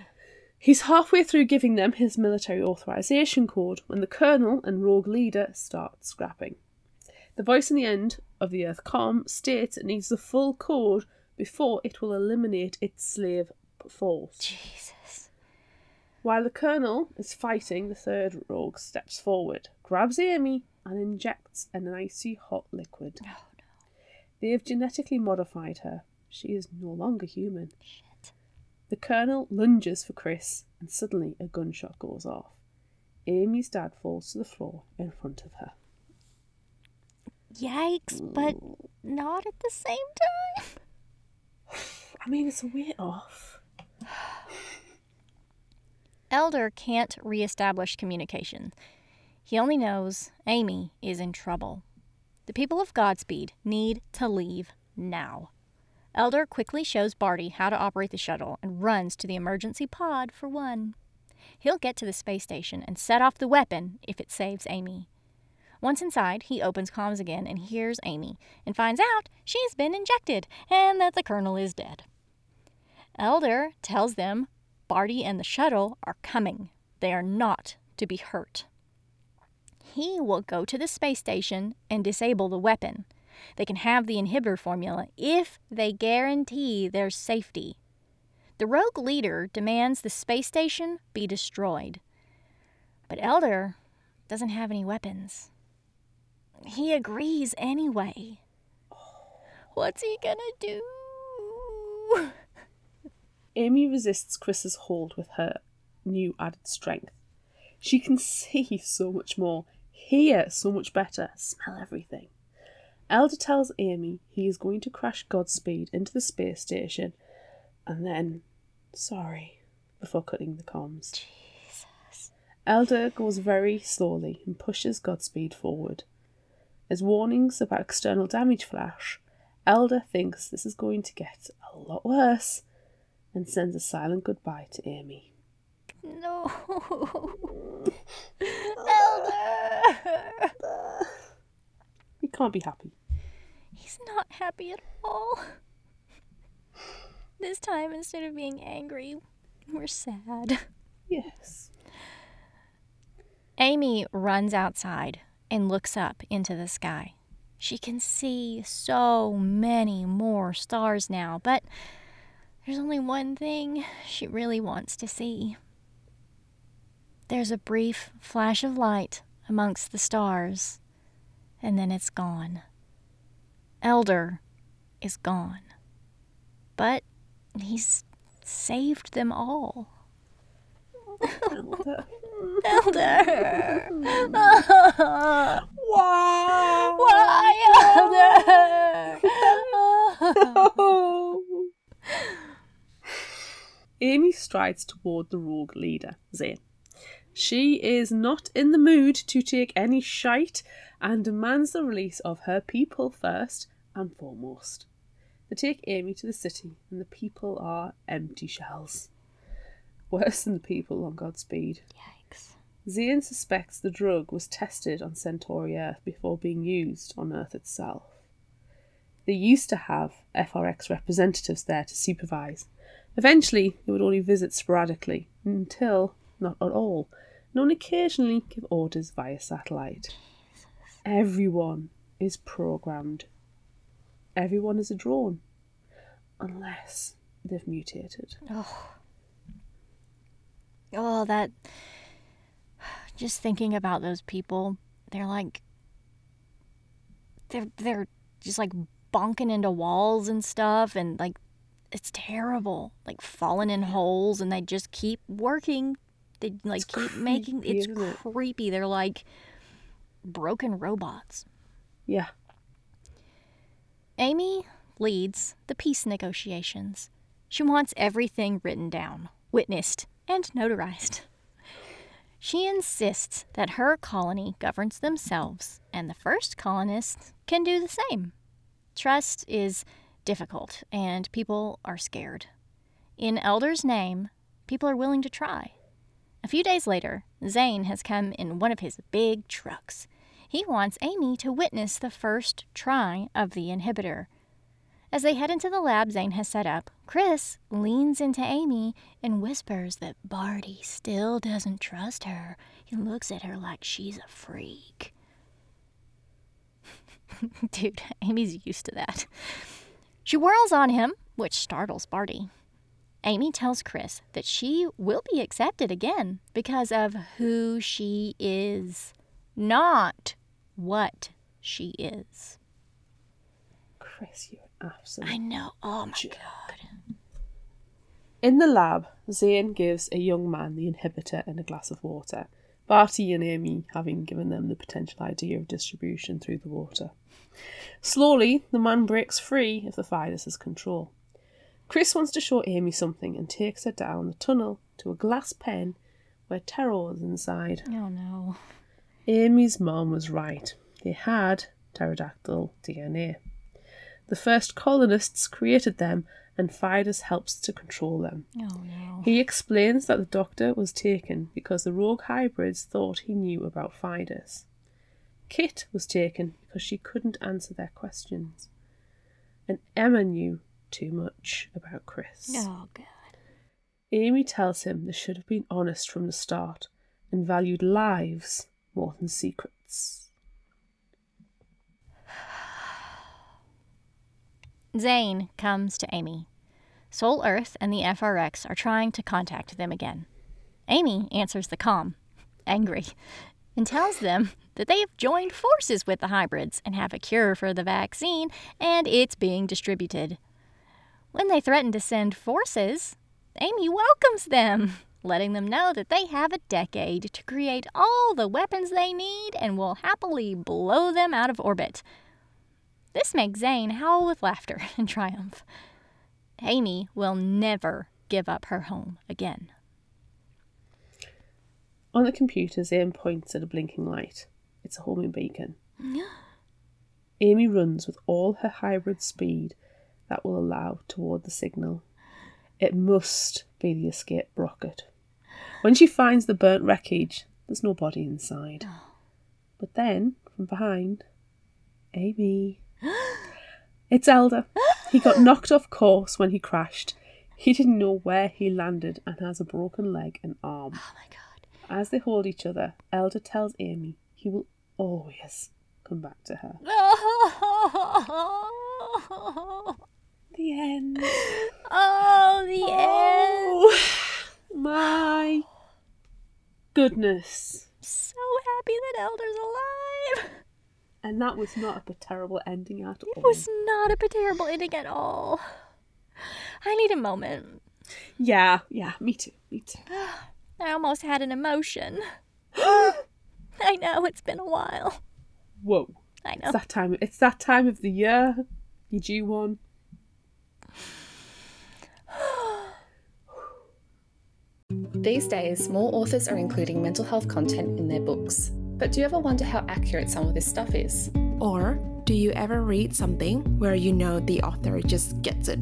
He's halfway through giving them his military authorization code when the colonel and rogue leader start scrapping. The voice in the end of the Earth com states it needs the full code before it will eliminate its slave force. Jesus. While the colonel is fighting, the third rogue steps forward, grabs Amy, and injects an icy hot liquid. Oh, no. They have genetically modified her. She is no longer human. Shit. The colonel lunges for Chris, and suddenly a gunshot goes off. Amy's dad falls to the floor in front of her. Yikes, but not at the same time. I mean, it's a weight off. Elder can't reestablish communication. He only knows Amy is in trouble. The people of Godspeed need to leave now. Elder quickly shows Bartie how to operate the shuttle and runs to the emergency pod for one. He'll get to the space station and set off the weapon if it saves Amy. Once inside, he opens comms again and hears Amy and finds out she's been injected and that the colonel is dead. Elder tells them Bartie and the shuttle are coming. They are not to be hurt. He will go to the space station and disable the weapon. They can have the inhibitor formula if they guarantee their safety. The rogue leader demands the space station be destroyed. But Elder doesn't have any weapons. He agrees anyway. What's he gonna do? Amy resists Chris's hold with her new added strength. She can see so much more, hear so much better, smell everything. Elder tells Amy he is going to crash Godspeed into the space station and then, sorry, before cutting the comms. Jesus. Elder goes very slowly and pushes Godspeed forward. As warnings about external damage flash, Elder thinks this is going to get a lot worse and sends a silent goodbye to Amy. No. Elder! He can't be happy. Not happy at all. This time, instead of being angry, we're sad. Yes. Amy runs outside and looks up into the sky. She can see so many more stars now, but there's only one thing she really wants to see. There's a brief flash of light amongst the stars, and then it's gone. Elder is gone. But he's saved them all. Elder. Elder! Wow! Why, Elder? Amy strides toward the rogue leader, Zane. She is not in the mood to take any shite and demands the release of her people first and foremost. They take Amy to the city, and the people are empty shells. Worse than the people on Godspeed. Yikes. Zane suspects the drug was tested on Centauri Earth before being used on Earth itself. They used to have FRX representatives there to supervise. Eventually, they would only visit sporadically, until not at all, and only occasionally give orders via satellite. Everyone is programmed. Everyone is a drone. Unless they've mutated. Oh. Oh, that. Just thinking about those people, they're like. They're, they're just like bonking into walls and stuff, and like. It's terrible. Like falling in holes, and they just keep working. They like It's keep making. It's isn't it? creepy. They're like broken robots. Yeah. Amy leads the peace negotiations. She wants everything written down, witnessed, and notarized. She insists that her colony governs themselves, and the first colonists can do the same. Trust is difficult, and people are scared. In Elder's name, people are willing to try. A few days later, Zane has come in one of his big trucks. He wants Amy to witness the first try of the inhibitor. As they head into the lab Zane has set up, Chris leans into Amy and whispers that Bartie still doesn't trust her. He looks at her like she's a freak. Dude, Amy's used to that. She whirls on him, which startles Bartie. Amy tells Chris that she will be accepted again because of who she is, not what she is. Chris, you're an absolute I know. Oh my Jerk. god. In the lab, Zane gives a young man the inhibitor and a glass of water, Bartie and Amy having given them the potential idea of distribution through the water. Slowly, the man breaks free of the virus's control. Chris wants to show Amy something and takes her down the tunnel to a glass pen where Terror is inside. Oh no. Amy's mom was right. They had pterodactyl DNA. The first colonists created them, and Phydus helps to control them. Oh no. He explains that the doctor was taken because the rogue hybrids thought he knew about Phydus. Kit was taken because she couldn't answer their questions. And Emma knew too much about Chris. Oh god. Amy tells him they should have been honest from the start and valued lives more than secrets. Zane comes to Amy. Sol Earth and the FRX are trying to contact them again. Amy answers the comm, angry, and tells them that they have joined forces with the hybrids and have a cure for the vaccine and it's being distributed. When they threaten to send forces, Amy welcomes them, letting them know that they have a decade to create all the weapons they need and will happily blow them out of orbit. This makes Zane howl with laughter and triumph. Amy will never give up her home again. On the computer, Zane points at a blinking light. It's a homing beacon. Amy runs with all her hybrid speed that will allow toward the signal. It must be the escape rocket. When she finds the burnt wreckage, there's no body inside. Oh. But then, from behind, Amy. It's Elder. He got knocked off course when he crashed. He didn't know where he landed and has a broken leg and arm. Oh my god. As they hold each other, Elder tells Amy he will always come back to her. Oh, The end. oh the oh, end. Oh my goodness. So happy that Elder's alive. And that was not a terrible ending at all. It was not a terrible ending at all. I need a moment. Yeah, yeah, me too, me too. I almost had an emotion. I know it's been a while. Whoa. I know. It's that time it's that time of the year. You due one. These days, more authors are including mental health content in their books. But do you ever wonder how accurate some of this stuff is? Or do you ever read something where you know the author just gets it?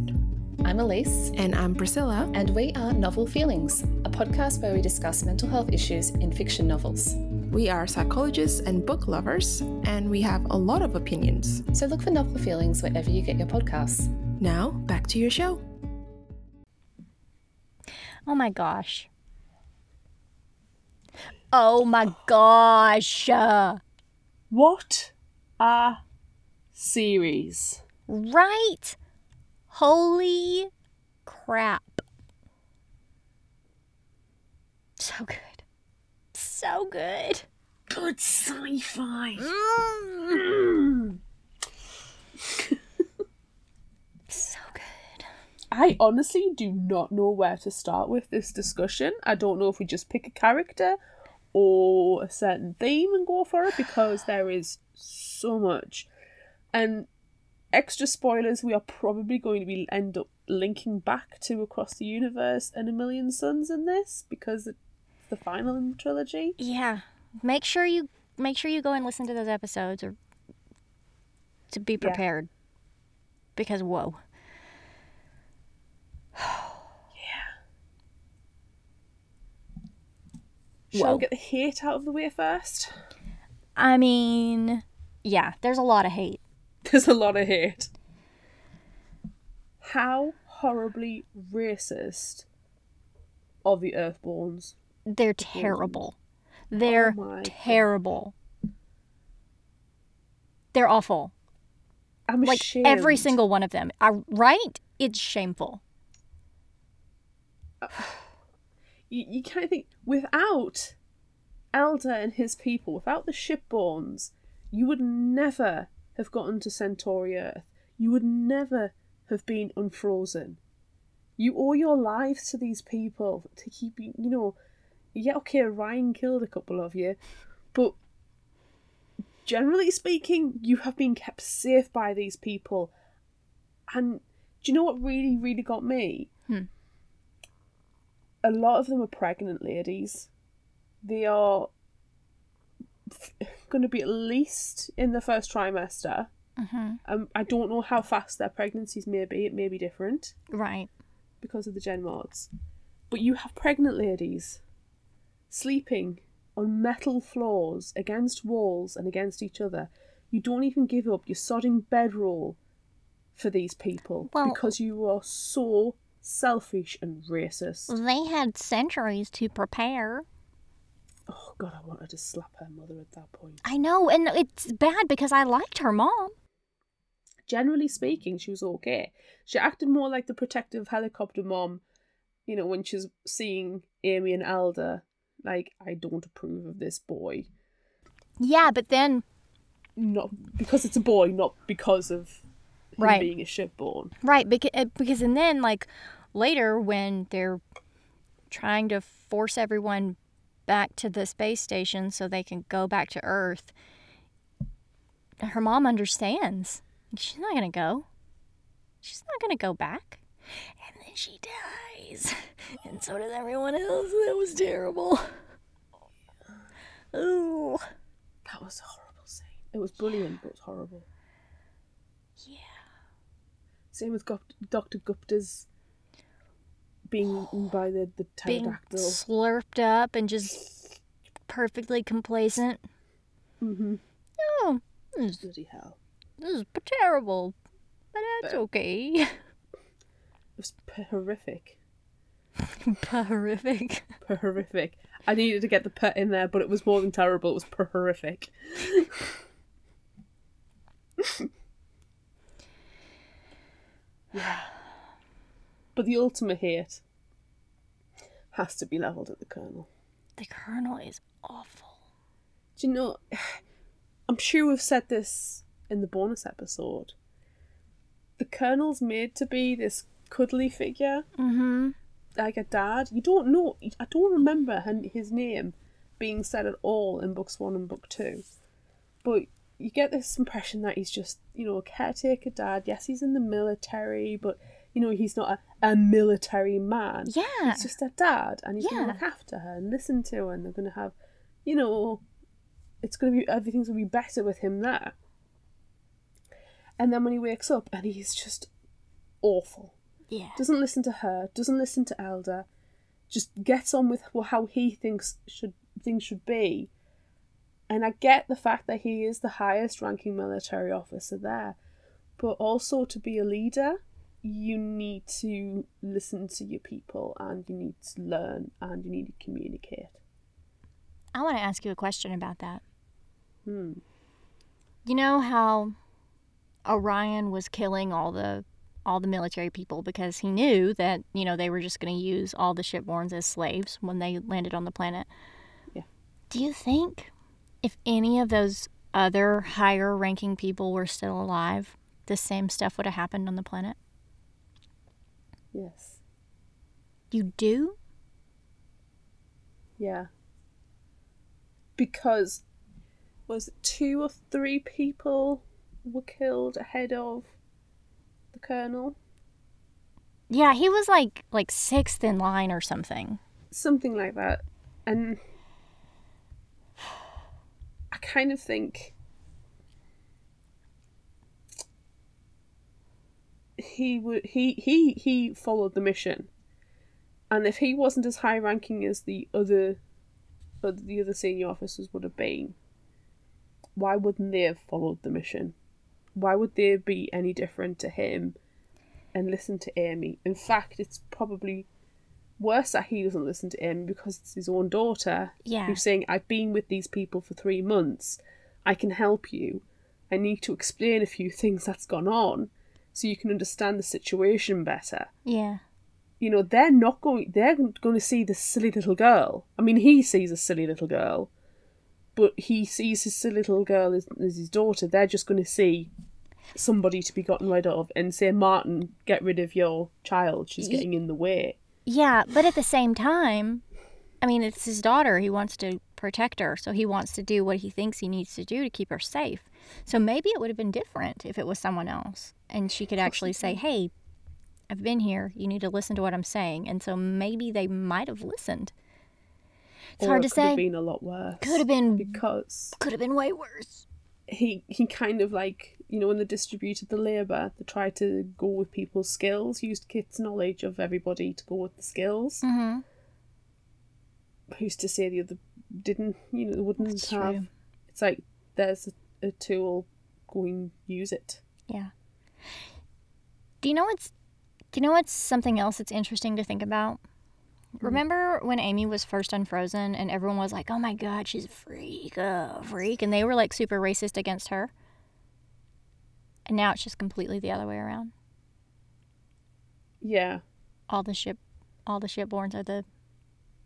I'm Elise, And I'm Priscilla. and we are Novel Feelings, a podcast where we discuss mental health issues in fiction novels. We are psychologists and book lovers, and we have a lot of opinions. So look for Novel Feelings wherever you get your podcasts. Now, back to your show. Oh my gosh. Oh my gosh. What a series. right? Holy crap. So good. So good. Good sci-fi. Mm. I honestly do not know where to start with this discussion. I don't know if we just pick a character or a certain theme and go for it because there is so much. And extra spoilers, we are probably going to be end up linking back to Across the Universe and A Million Suns in this because it's the final in the trilogy. Yeah. Make sure you make sure you go and listen to those episodes or to be prepared. Because whoa. Shall Whoa. we get the hate out of the way first? I mean, yeah, there's a lot of hate. There's a lot of hate. How horribly racist are the Earthborns? They're terrible. They're Oh my God. terrible. They're awful. I'm Like ashamed. every single one of them. I, right? It's shameful. You, you kind of think without Elder and his people, without the shipborns, you would never have gotten to Centauri Earth. You would never have been unfrozen. You owe your lives to these people to keep you. You know, yeah, okay, Ryan killed a couple of you, but generally speaking, you have been kept safe by these people. And do you know what really, really got me? Hmm. A lot of them are pregnant ladies. They are going to be at least in the first trimester. Mm-hmm. Um, I don't know how fast their pregnancies may be. It may be different Right. because of the gen mods. But you have pregnant ladies sleeping on metal floors against walls and against each other. You don't even give up your sodding bedroll for these people Well- because you are so selfish and racist. They had centuries to prepare. Oh god, I wanted to slap her mother at that point. I know, and it's bad because I liked her mom. Generally speaking, she was okay. She acted more like the protective helicopter mom, you know, when she's seeing Amy and Elder. Like, I don't approve of this boy. Yeah, but then Not because it's a boy, not because of Right. being a shitborn. right because eh, because and then like later when they're trying to force everyone back to the space station so they can go back to Earth, her mom understands. She's not gonna go. She's not gonna go back. And then she dies, and so does everyone else. That was terrible. Ooh. That was a horrible scene. It was brilliant, but it was horrible. Same with Dr. Gupta's being eaten by the, the Being pterodactyl. slurped up and just perfectly complacent. Mm-hmm. Oh, this, Bloody hell. this is terrible, but that's okay. It was horrific. Horrific. Horrific. I needed to get the pet in there, but it was more than terrible. It was per horrific. yeah. But the ultimate hate has to be levelled at the Colonel. The Colonel is awful. Do you know? I'm sure we've said this in the bonus episode. The Colonel's made to be this cuddly figure, Mm-hmm. like a dad. You don't know. I don't remember his name being said at all in books one and book two, but you get this impression that he's just, you know, a caretaker dad. Yes, he's in the military, but you know, he's not a, a military man. Yeah. He's just a dad, and he's gonna look after her and listen to her, and they're going to have, you know, it's going to be everything's going to be better with him there. And then when he wakes up, and he's just awful. Yeah. Doesn't listen to her. Doesn't listen to Elder. Just gets on with how he thinks should things should be. And I get the fact that he is the highest ranking military officer there, but also to be a leader, you need to listen to your people and you need to learn and you need to communicate. I want to ask you a question about that. Hmm. You know how Orion was killing all the all the military people because he knew that you know they were just going to use all the shipborns as slaves when they landed on the planet. Yeah. Do you think if any of those other higher ranking people were still alive, the same stuff would have happened on the planet? Yes. You do? Yeah. Because was it two or three people were killed ahead of the colonel? Yeah, he was like like sixth in line or something. Something like that. And I kind of think he would he he he followed the mission. And if he wasn't as high ranking as the other uh, the other senior officers would have been, why wouldn't they have followed the mission? Why would they be any different to him and listen to Amy? In fact, it's probably worse that he doesn't listen to him because it's his own daughter Yeah. who's saying, I've been with these people for three months. I can help you. I need to explain a few things that's gone on so you can understand the situation better Yeah. you know they're not going they're going to see the silly little girl i mean he sees a silly little girl but he sees his silly little girl as, as his daughter they're just going to see somebody to be gotten rid of and say martin get rid of your child she's getting in the way Yeah, but at the same time, I mean, it's his daughter. He wants to protect her, so he wants to do what he thinks he needs to do to keep her safe. So maybe it would have been different if it was someone else, and she could actually say, "Hey, I've been here. You need to listen to what I'm saying." And so maybe they might have listened. It's or hard it to could have say. been a lot worse. Could have been because could have been way worse. he he kind of like you know when they distributed the labour, they tried to go with people's skills, used Kit's knowledge of everybody to go with the skills. Mm-hmm. Who's to say the other didn't? You know, wouldn't That's have. true. It's like there's a, a tool, go and use it. Yeah. Do you know what's do you know what's something else that's interesting to think about? Remember when Amy was first unfrozen and everyone was like, "Oh my god, she's a freak, oh, freak," and they were like super racist against her. And now it's just completely the other way around. Yeah, All the ship, all the shipborns are the,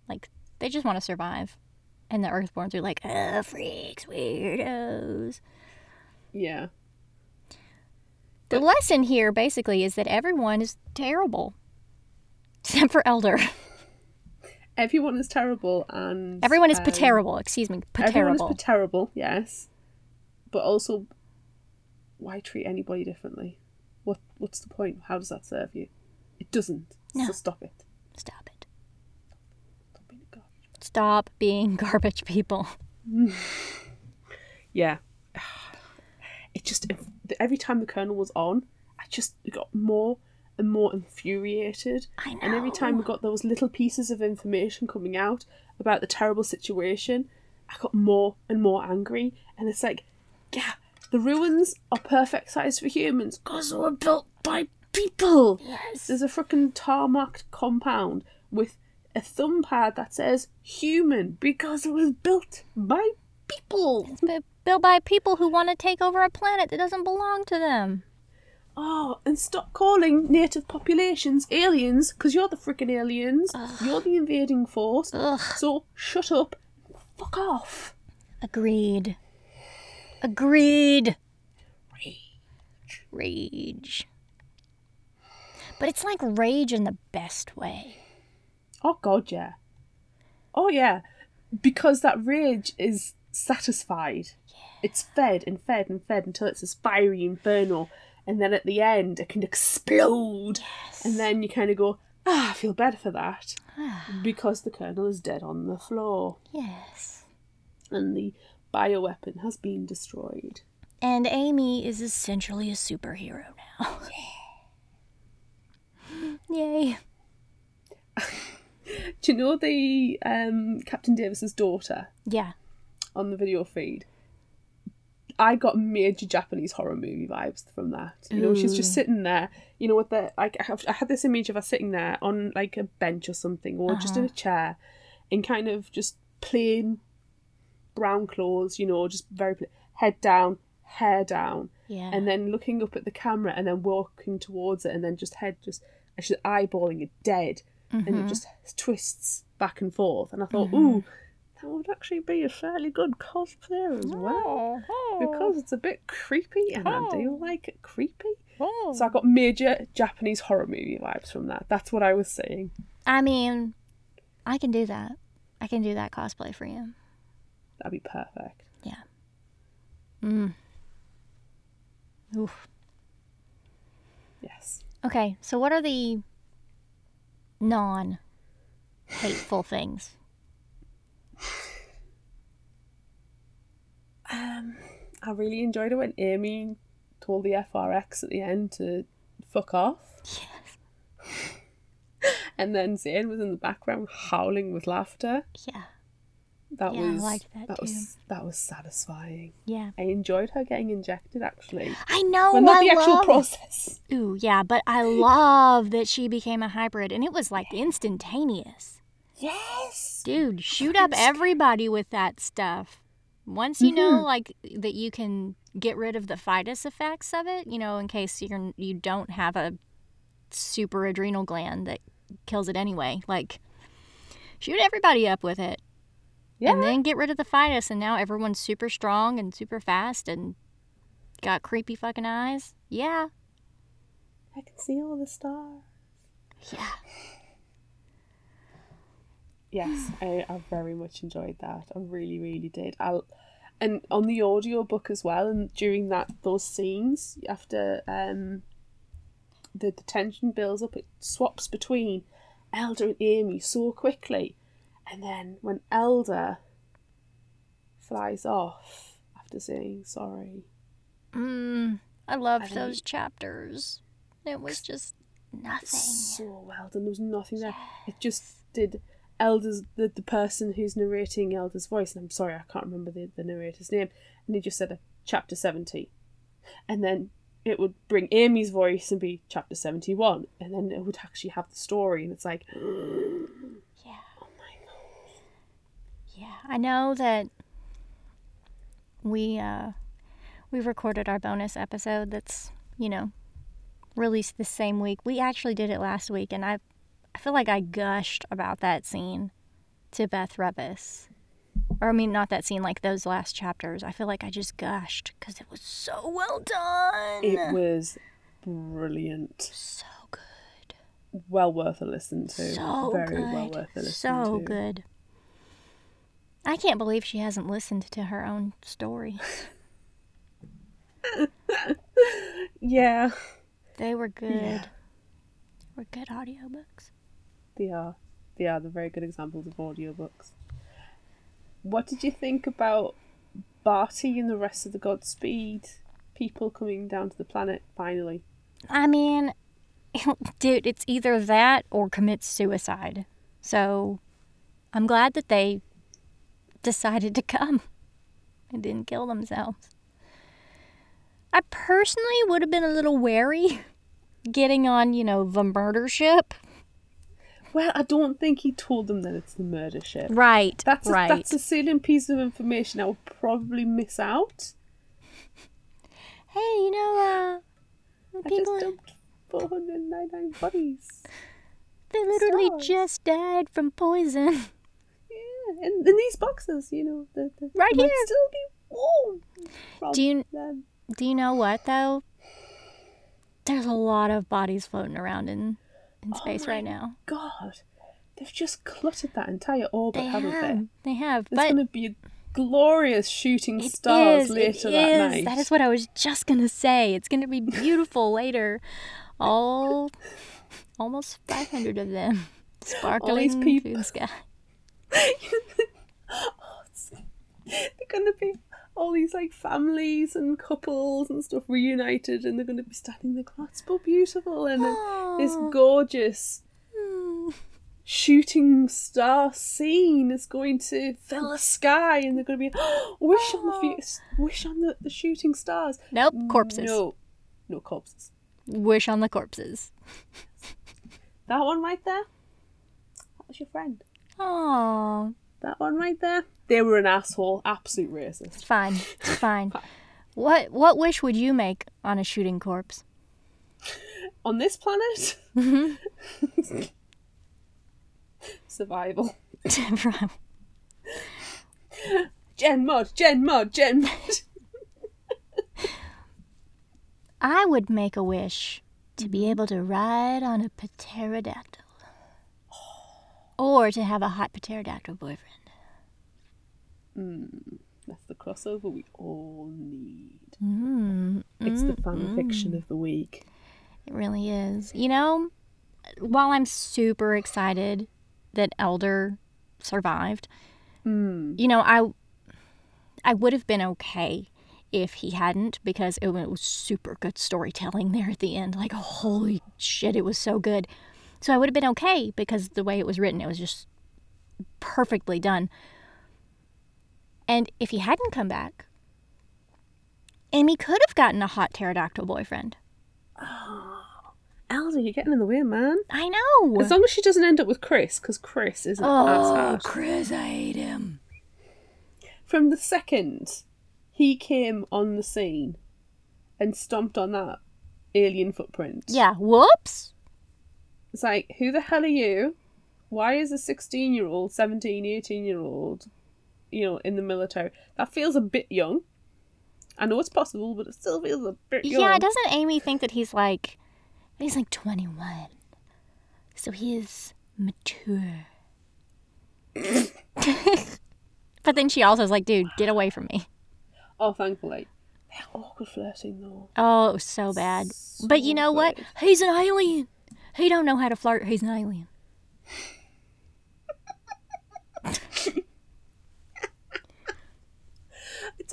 like, they just want to survive, and the Earthborns are like, "Oh, freaks, weirdos." yeah, The lesson here basically is that everyone is terrible, except for Elder. everyone is terrible, and Everyone is um, terrible. Excuse me, Everyone is terrible. terrible, yes, but also, why treat anybody differently? What What's the point? How does that serve you? It doesn't. No. So stop it. Stop it. Stop being garbage. Stop being garbage people. Yeah. It just every time the Colonel was on, I just got more and more infuriated. I know. And every time we got those little pieces of information coming out about the terrible situation, I got more and more angry. And it's like, yeah, the ruins are perfect size for humans because they were built by people. Yes. There's a freaking tarmac compound with a thumb pad that says human because it was built by people. Bu- Built by people who want to take over a planet that doesn't belong to them. Oh, and stop calling native populations aliens because you're the freaking aliens. You're the invading force. Ugh. So shut up. Fuck off. Agreed. Agreed. Rage. But it's like rage in the best way. Oh god, yeah. Oh yeah, because that rage is satisfied. It's fed and fed and fed until it's this fiery inferno, and then at the end it can explode, Yes. and then you kind of go, ah, I feel better for that because the colonel is dead on the floor Yes. and the bioweapon has been destroyed. And Amy is essentially a superhero now. Yay. Do you know the um, Captain Davis's daughter Yeah. on the video feed? I got major Japanese horror movie vibes from that. You know, she's just sitting there. You know, with the like, I have- I had this image of her sitting there on like a bench or something, or just in a chair, in kind of just plain brown claws, You know, just very head down, hair down, Yeah. and then looking up at the camera, and then walking towards it, and then just head just she's eyeballing it dead, and it mm-hmm. just twists back and forth. And I thought, mm-hmm. ooh, that would actually be a fairly good cosplay as oh, well oh. because it's a bit creepy, and I do oh. like it creepy. So I got major Japanese horror movie vibes from that. That's what I was saying. I mean, I can do that. I can do that cosplay for you. That'd be perfect. Yeah. Mm. Oof. Yes. Okay, so what are the non hateful things? Um, I really enjoyed it when Amy told the FRX at the end to fuck off. Yes. And then Zane was in the background howling with laughter. Yeah. That Yeah, I was liked that was that was satisfying. Yeah. I enjoyed her getting injected actually. I know. well, not I the actual love... process. Ooh, yeah, but I love that she became a hybrid and it was like instantaneous. Yes. Dude, shoot up everybody with that stuff. Once you know Mm-hmm. like that you can get rid of the Phydus effects of it, you know, in case you're you don't have a super adrenal gland that kills it anyway. Like shoot everybody up with it. Yeah. And then get rid of the Phydus and now everyone's super strong and super fast and got creepy fucking eyes. Yeah. I can see all the stars. Yeah. Yes, I, I very much enjoyed that. I really, really did. I, and on the audio book as well, and during that those scenes after um, the, the tension builds up, it swaps between Elder and Amy so quickly, And then when Elder flies off after saying sorry, Mm, I loved I those chapters. It was just nothing. so well done. There was nothing there. It just did Elder's the, the person who's narrating Elder's voice, and I'm sorry I can't remember the, the narrator's name, and he just said a chapter seventy, and then it would bring Amy's voice and be chapter seventy one, and then it would actually have the story, and it's like, Yeah. oh my god, Yeah, I know that we uh we recorded our bonus episode that's, you know, released the same week. We actually did it last week and I I feel like I gushed about that scene to Beth Revis. Or I mean not that scene like those last chapters. I feel like I just gushed cuz it was so well done. it was brilliant, so good. well worth a listen to, So very good. well worth a listen so to. good. I can't believe she hasn't listened to her own stories. Yeah, They were good. Yeah. Were good audiobooks. They are. They are. They're very good examples of audiobooks. What did you think about Bartie and the rest of the Godspeed people coming down to the planet finally? I mean, dude, it's either that or commit suicide. So I'm glad that they decided to come and didn't kill themselves. I personally would have been a little wary getting on, you know, the murder ship. Well, I don't think he told them that it's the murder ship. Right. That's a, right. that's a salient piece of information I would probably miss out. Hey, you know, uh, I people, just dumped 499 bodies. they literally stars. just died from poison. Yeah, in, in these boxes, you know, the, the, Right here. still be warm. Do you- them. Do you know what though? There's a lot of bodies floating around in in Oh space right now. God, they've just cluttered that entire orbit, They haven't have. they? They have. It's going to be a glorious shooting stars is, later that night. That is what I was just gonna say. It's gonna be beautiful later. All almost 500 of them sparkling peop- through the sky. They're going to be all these like families and couples and stuff reunited, and they're going to be standing there. going, "That's so beautiful," and then this gorgeous Hmm. shooting star scene is going to fill the sky, and they're going to be wish on the fu- wish on the, the shooting stars. Nope, corpses. No, no corpses. Wish on the corpses. That one right there. That was your friend. Oh, That one right there. They were an asshole, absolute racist. it's fine. It's fine. What what wish would you make on a shooting corpse? On this planet, Mm-hmm. survival. From- Gen mod, Gen mod, Gen mod. I would make a wish to be able to ride on a pterodactyl. Or to have a hot pterodactyl boyfriend. That's the crossover we all need. Mm, It's the fan fiction of the week. it really is. You know, while I'm super excited that Elder survived, Mm. you know, I I would have been okay if he hadn't because it was super good storytelling there at the end. Like, holy shit, it was so good. So I would have been okay because the way it was written, it was just perfectly done. And if he hadn't come back, Amy could have gotten a hot pterodactyl boyfriend. Oh. Elder, you're getting in the way, man. I know. As long as she doesn't end up with Chris, because Chris is an oh. Chris, I hate him. From the second he came on the scene and stomped on that alien footprint. Yeah, whoops. It's like, who the hell are you? Why is a 16 year old, 17, 18 year old, you know, in the military? That feels a bit young. I know it's possible, but it still feels a bit young. Yeah, doesn't Amy think that he's like he's like 21. So he is mature. but then she also is like, dude, get away from me. Oh, thankfully. They're awkward flirting, though. Oh, it was so bad. but you So know what? He's an alien. He don't know how to flirt. He's an alien.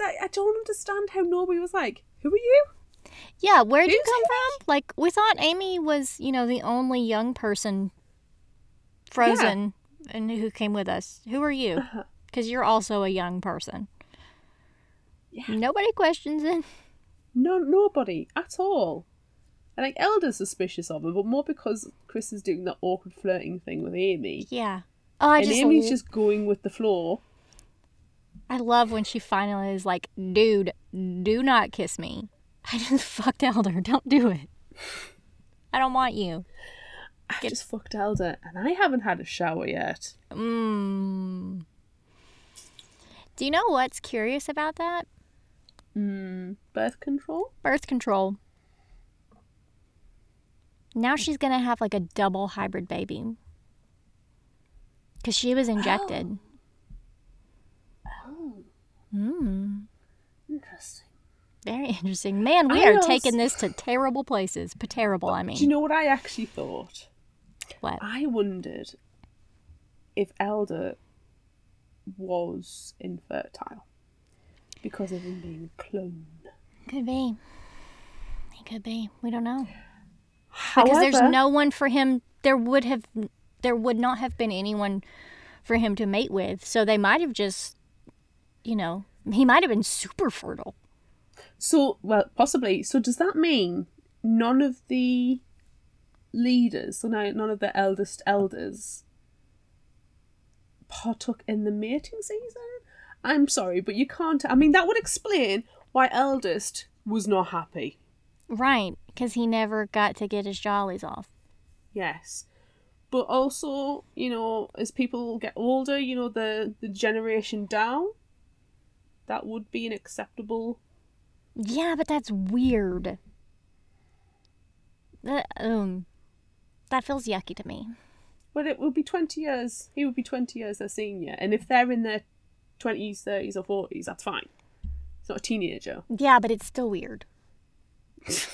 I, I, don't understand how Norby was like, who are you? Yeah, where did you come from? Like, we thought Amy was, you know, the only young person frozen yeah. and who came with us. Who are you? Uh-huh. Because you're also a young person. Yeah. Nobody questions it. No, nobody at all. And like Elder's suspicious of her, but more because Chris is doing that awkward flirting thing with Amy, Yeah. Oh, I and just, Amy's just going with the flow. I love when she finally is like, dude, do not kiss me. I just fucked Elder. Don't do it. I don't want you. I just fucked Elder, and I haven't had a shower yet. Mmm. Do you know what's curious about that? Mm, birth control? Birth control. Now she's going to have like a double hybrid baby. Because she was injected. Oh, Mmm. interesting. Very interesting. Man, we I are also- taking this to terrible places. But terrible, I mean. Do you know what I actually thought? what? I wondered if Elder was infertile because of him being a clone. Could be. It could be. We don't know. Because there's no one for him. There would have. There would not have been anyone for him to mate with. So they might have just, you know, he might have been super fertile. So, well, possibly. So, does that mean none of the leaders, so now none of the eldest elders, partook in the mating season? I'm sorry, but you can't. I mean, that would explain why eldest was not happy. Right. Because he never got to get his jollies off. Yes. But also, you know, as people get older, you know, the, the generation down, that would be an acceptable. Yeah, but that's weird. That, um, that feels yucky to me. But it would be 20 years. He would be 20 years their senior. And if they're in their 20s, 30s, or 40s, that's fine. It's not a teenager. Yeah, but it's still weird. It's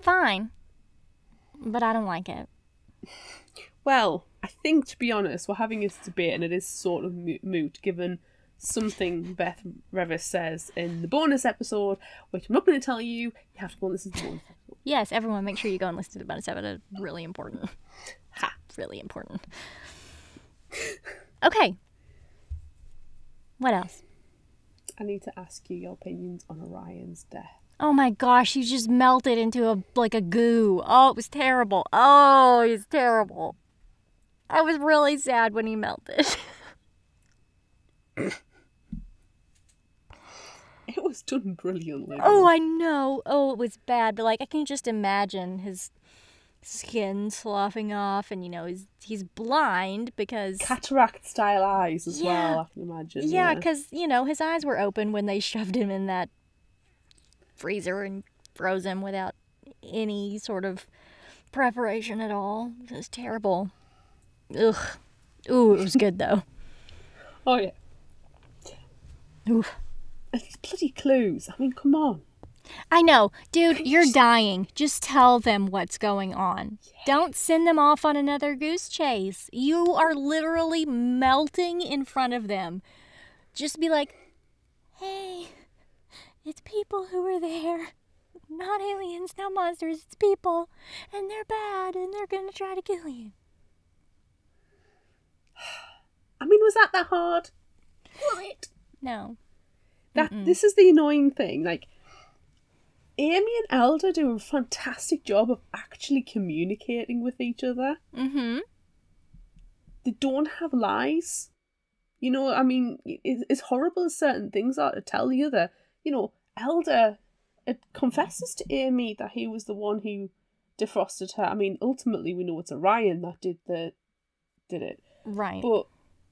fine, but I don't like it. Well, I think, to be honest, we're having this debate and it is sort of moot given something Beth Revis says in the bonus episode, which I'm not going to tell you. You have to go and listen to the bonus episode. Yes, everyone, make sure you go and listen to the bonus episode. It's really important. Ha! It's really important. Okay. What else? I need to ask you your opinions on Orion's death. Oh my gosh, he just melted into a like a goo. Oh, it was terrible. Oh, he's terrible. I was really sad when he melted. It was done brilliantly. Oh, I know. Oh, it was bad, but like I can just imagine his skin sloughing off, and you know he's he's blind because cataract style eyes as Yeah. well. I can imagine. yeah, because you know his eyes were open when they shoved him in that freezer and froze him without any sort of preparation at all. It was terrible. Ugh. Ooh, it was good though. Oh yeah. Oof. And these bloody clues. I mean, come on. I know, dude, you're dying. Just tell them what's going on. Don't send them off on another goose chase. You are literally melting in front of them. Just be like, hey, it's people who are there. Not aliens, not monsters, it's people. And they're bad and they're gonna try to kill you. I mean, was that that hard? Was it? No. That this is the annoying thing. Like, Amy and Elder do a fantastic job of actually communicating with each other. Mm hmm. They don't have lies. You know, I mean, it, as horrible as certain things are to tell the other, you know, Elder it confesses to Amy that he was the one who defrosted her. I mean, ultimately, we know it's Orion that did the did it. Right. but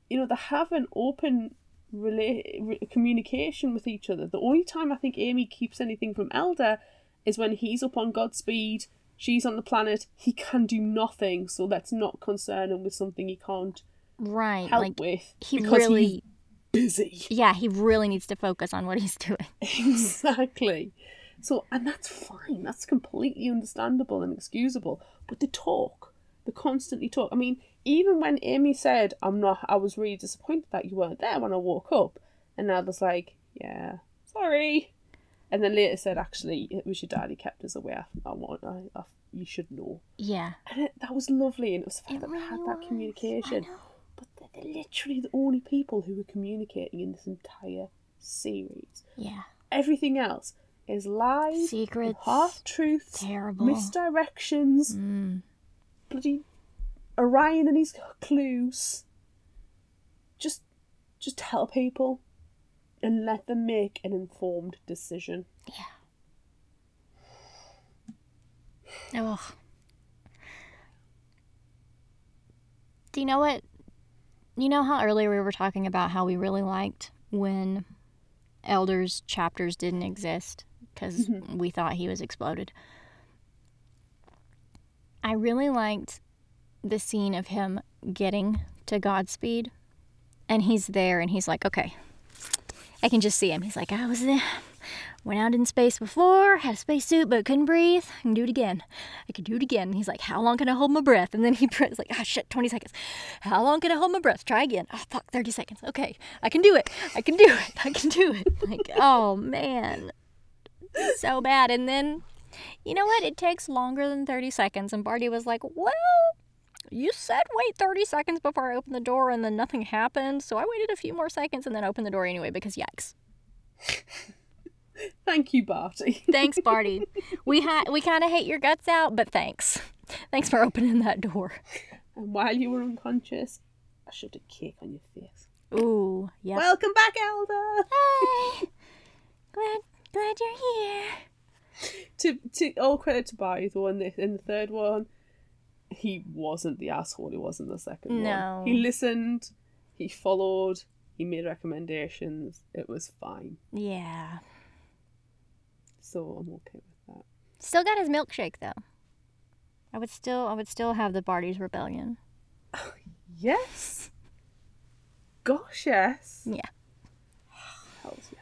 you know they have an open rela- re- communication with each other the only time i think amy keeps anything from elder is when he's up on godspeed she's on the planet he can do nothing so let's not concern him with something he can't right. help like, with he because really. busy Yeah, he really needs to focus on what he's doing. exactly so and that's fine that's completely understandable and excusable but the talk the constantly talk i mean even when Amy said, "I'm not," I was really disappointed that you weren't there when I woke up, and Elder's like, "Yeah, sorry," and then later said, "Actually, it was your dad. He kept us away. I, I want, I, I, you should know." Yeah. And it, that was lovely, and it was the fact It that we had really that communication. I. But they're, they're literally the only people who were communicating in this entire series. Yeah. Everything else is lies, Secrets. half truths, Terrible. misdirections, Mm. bloody Orion and his clues. Just, just tell people, and let them make an informed decision. Yeah. Ugh. Do you know what? You know how earlier we were talking about how we really liked when Elder's chapters didn't exist because mm-hmm. we thought he was exploded. I really liked the scene of him getting to Godspeed, and he's there, and he's like, "Okay, I can just see him." He's like, "I was there, went out in space before, had a spacesuit, but couldn't breathe. I can do it again. I can do it again." He's like, "How long can I hold my breath?" And then he press like, "Ah, shit, twenty seconds. How long can I hold my breath? Try again. Oh, fuck, thirty seconds. Okay, I can do it. I can do it. I can do it." Like, oh man, so bad. And then, you know what? It takes longer than thirty seconds. And Bartie was like, "Well." You said wait 30 seconds before I opened the door and then nothing happened, so I waited a few more seconds and then opened the door anyway because yikes. Thank you, Bartie. Thanks, Bartie. we ha- we kind of hate your guts out, but thanks. Thanks for opening that door. and while you were unconscious, I shoved a cake on your face. Ooh, yeah. Welcome back, Elder. Hi. Glad glad you're here. to to all credit to Barry the one in the third one, he wasn't the asshole he was in the second No. one. He listened, he followed, he made recommendations. It was fine. Yeah. So I'm okay with that. Still got his milkshake though. I would still I would still have the Bartie's rebellion. Yes. Gosh, yes. Yeah. Hells yes.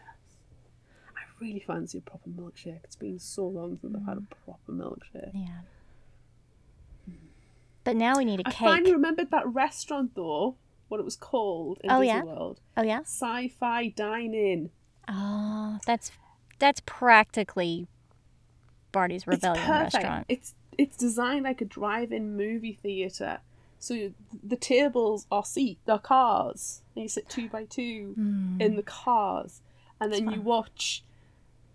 I really fancy a proper milkshake. It's been so long since I've had Mm. a proper milkshake. Yeah. But now we need a I cake. I finally remembered that restaurant though. What it was called in Oh, Disney yeah? World. oh yeah? Sci-fi dine-in. Oh, that's that's practically Bartie's rebellion it's perfect. restaurant. It's it's designed like a drive-in movie theater. So the tables are seat, they're cars. And you sit two by two Hmm. in the cars, and then you watch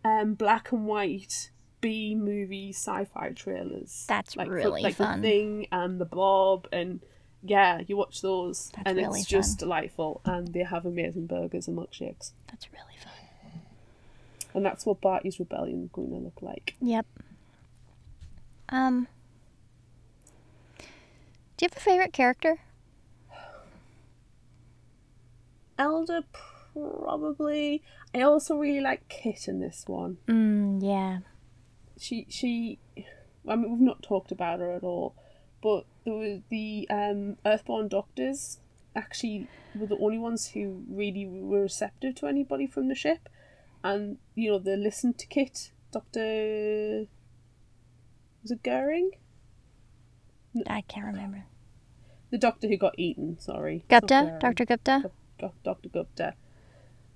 um, black and white B movie sci-fi trailers. That's like, for- really like fun. the Thing and the Blob, and yeah, you watch those, That's and really it's just delightful. And they have amazing burgers and milkshakes, That's really fun. and that's what Bartie's Rebellion is going to look like. Yep. Um. Do you have a favorite character? Elder probably. I also really like Kit in this one. Mm, yeah. She she. I mean, we've not talked about her at all, but there were the um, Earthborn doctors. Actually, were the only ones who really were receptive to anybody from the ship, and you know they listened to Kit. Doctor. Was it Goering? I can't remember. The doctor who got eaten. Sorry. Gupta? Dr. Gupta? Dr. Gupta.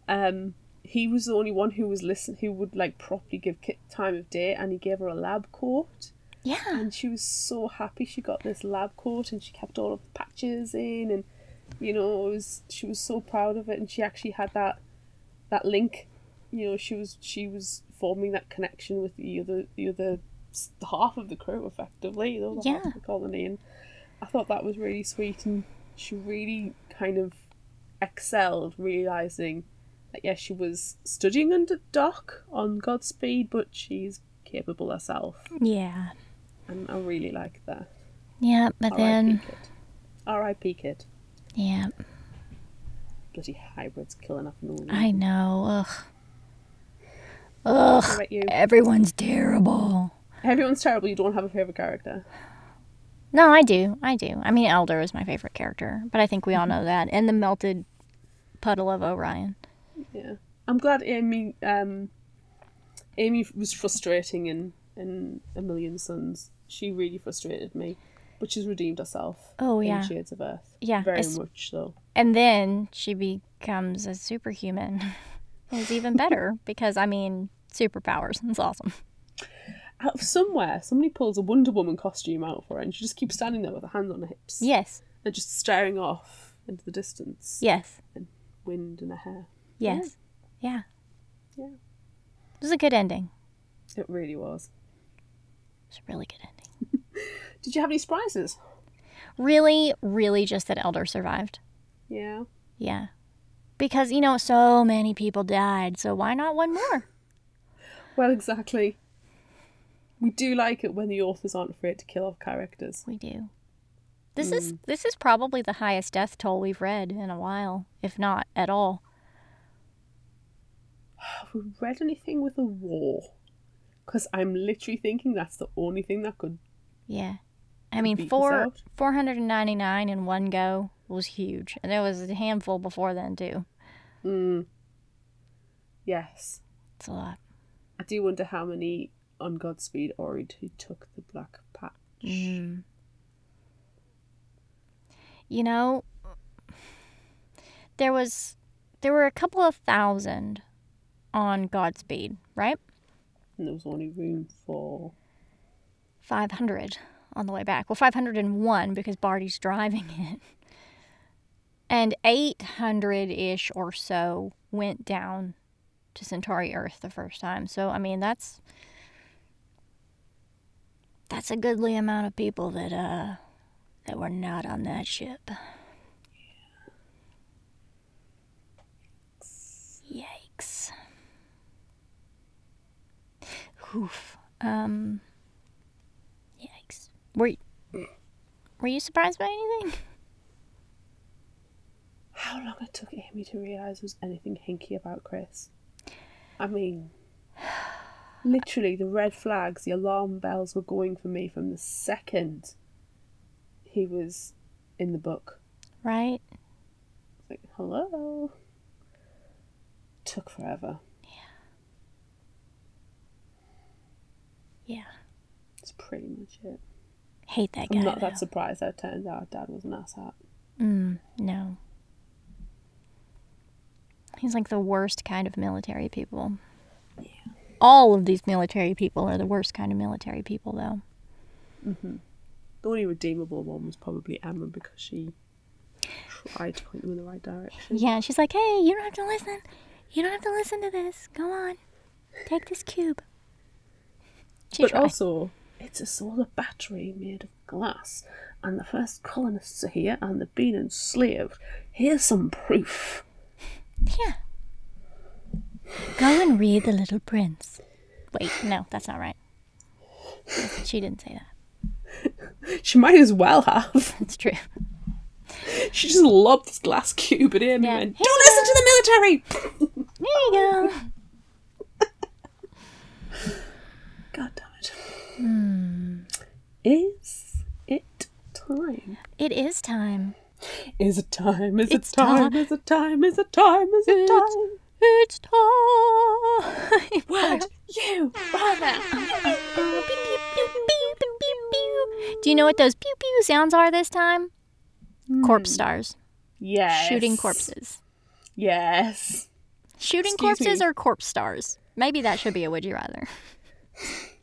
Um, he was the only one who was listen who would like properly give Kit time of day, and he gave her a lab coat, Yeah. and she was so happy she got this lab coat, and she kept all of the patches in, and you know, it was she was so proud of it, and she actually had that that link, you know, she was she was forming that connection with the other the other half of the crew effectively, the other half Yeah. of the colony, and I thought that was really sweet, and she really kind of excelled, realizing yes, she was studying under Doc on Godspeed, but she's capable herself, Yeah. and I really like that. Yeah, but then. R.I.P. Kit. R.I.P. Yeah. Bloody hybrids killing off and. I know. Ugh. Ugh. What about you? Everyone's terrible. Everyone's terrible. You don't have a favorite character. No, I do. I do. I mean, Elder is my favorite character, but I think we all mm-hmm. know that. And the melted puddle of Orion. Yeah, I'm glad Amy. Um, Amy was frustrating in in A Million Suns. She really frustrated me. But she's redeemed herself. Oh, in yeah. Shades of Earth. Yeah, Very it's- much so. And then she becomes a superhuman. It's even better because, I mean, superpowers. It's awesome. Out of somewhere, somebody pulls a Wonder Woman costume out for her, and she just keeps standing there with her hands on her hips. Yes. And just staring off into the distance. Yes. And wind in her hair. Yes. Yeah. Yeah. It was a good ending. It really was. It was a really good ending. Did you have any surprises? Really, really just that Elder survived. Yeah. Yeah. Because, you know, so many people died, so why not one more? Well, exactly. We do like it when the authors aren't afraid to kill off characters. We do. This is mm. this is probably the highest death toll we've read in a while, if not at all. Have we read anything with a war? Because I'm literally thinking that's the only thing that could. Yeah. I mean, four 499 in one go was huge. And there was a handful before then, too. Mm. Yes. It's a lot. I do wonder how many on Godspeed Ori who took the black patch. Mm. You know, there was there were a couple of thousand on Godspeed, right? And there was only room for. 500 on the way back. Well, 501 because Bartie's driving it. And 800 ish or so went down to Centauri Earth the first time. So, I mean, that's. That's a goodly amount of people that, uh, that were not on that ship. Yikes. Oof. Um. Yikes. Were you, were you surprised by anything? How long it took Amy to realise there was anything hinky about Chris. I mean, literally, the red flags, the alarm bells were going for me from the second he was in the book. Right? Like, hello. Took forever. Yeah. That's pretty much it. Hate that guy. I'm not though. that surprised that it turns out Dad was an asshat. Mm, no. He's like the worst kind of military people. Yeah. All of these military people are the worst kind of military people, though. The only redeemable one was probably Emma because she tried to point them in the right direction. Yeah, and she's like, hey, you don't have to listen. You don't have to listen to this. Go on. Take this cube. She but tried. also, it's a solar battery made of glass, and the first colonists are here, and they've been enslaved. Here's some proof. Yeah. Go and read The Little Prince. Wait, no, that's not right. She didn't say that. She might as well have. That's true. She just lobbed this glass cube at him Yeah. and went, Don't listen to the military! There you go. God damn it. Hmm. Is it time? It is time. Is it time? Is It's it time? time. Is it time? Is it time? Is it It's- time? It's time. Would you rather? Do you know what those pew pew sounds are this time? Corpse stars. Yes. Shooting corpses. Yes. Shooting Excuse corpses me. or corpse stars? Maybe that should be a would you rather.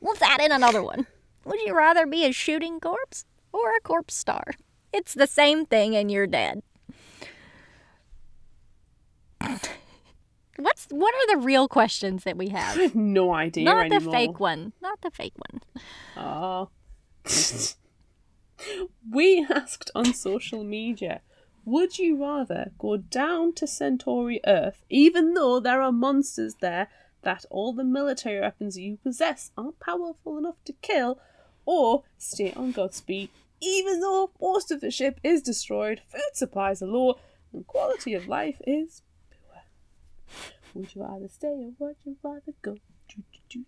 Let's add in another one. Would you rather be a shooting corpse or a corpse star? It's the same thing and you're dead. What's what are the real questions that we have? I have? no idea Not anymore. the fake one. Not the fake one. Oh. we asked on social media Would you rather go down to Centauri Earth, even though there are monsters there that all the military weapons you possess aren't powerful enough to kill, or stay on Godspeed, even though most of the ship is destroyed, food supplies are low, and quality of life is poor? Would you rather stay or would you rather go? Do.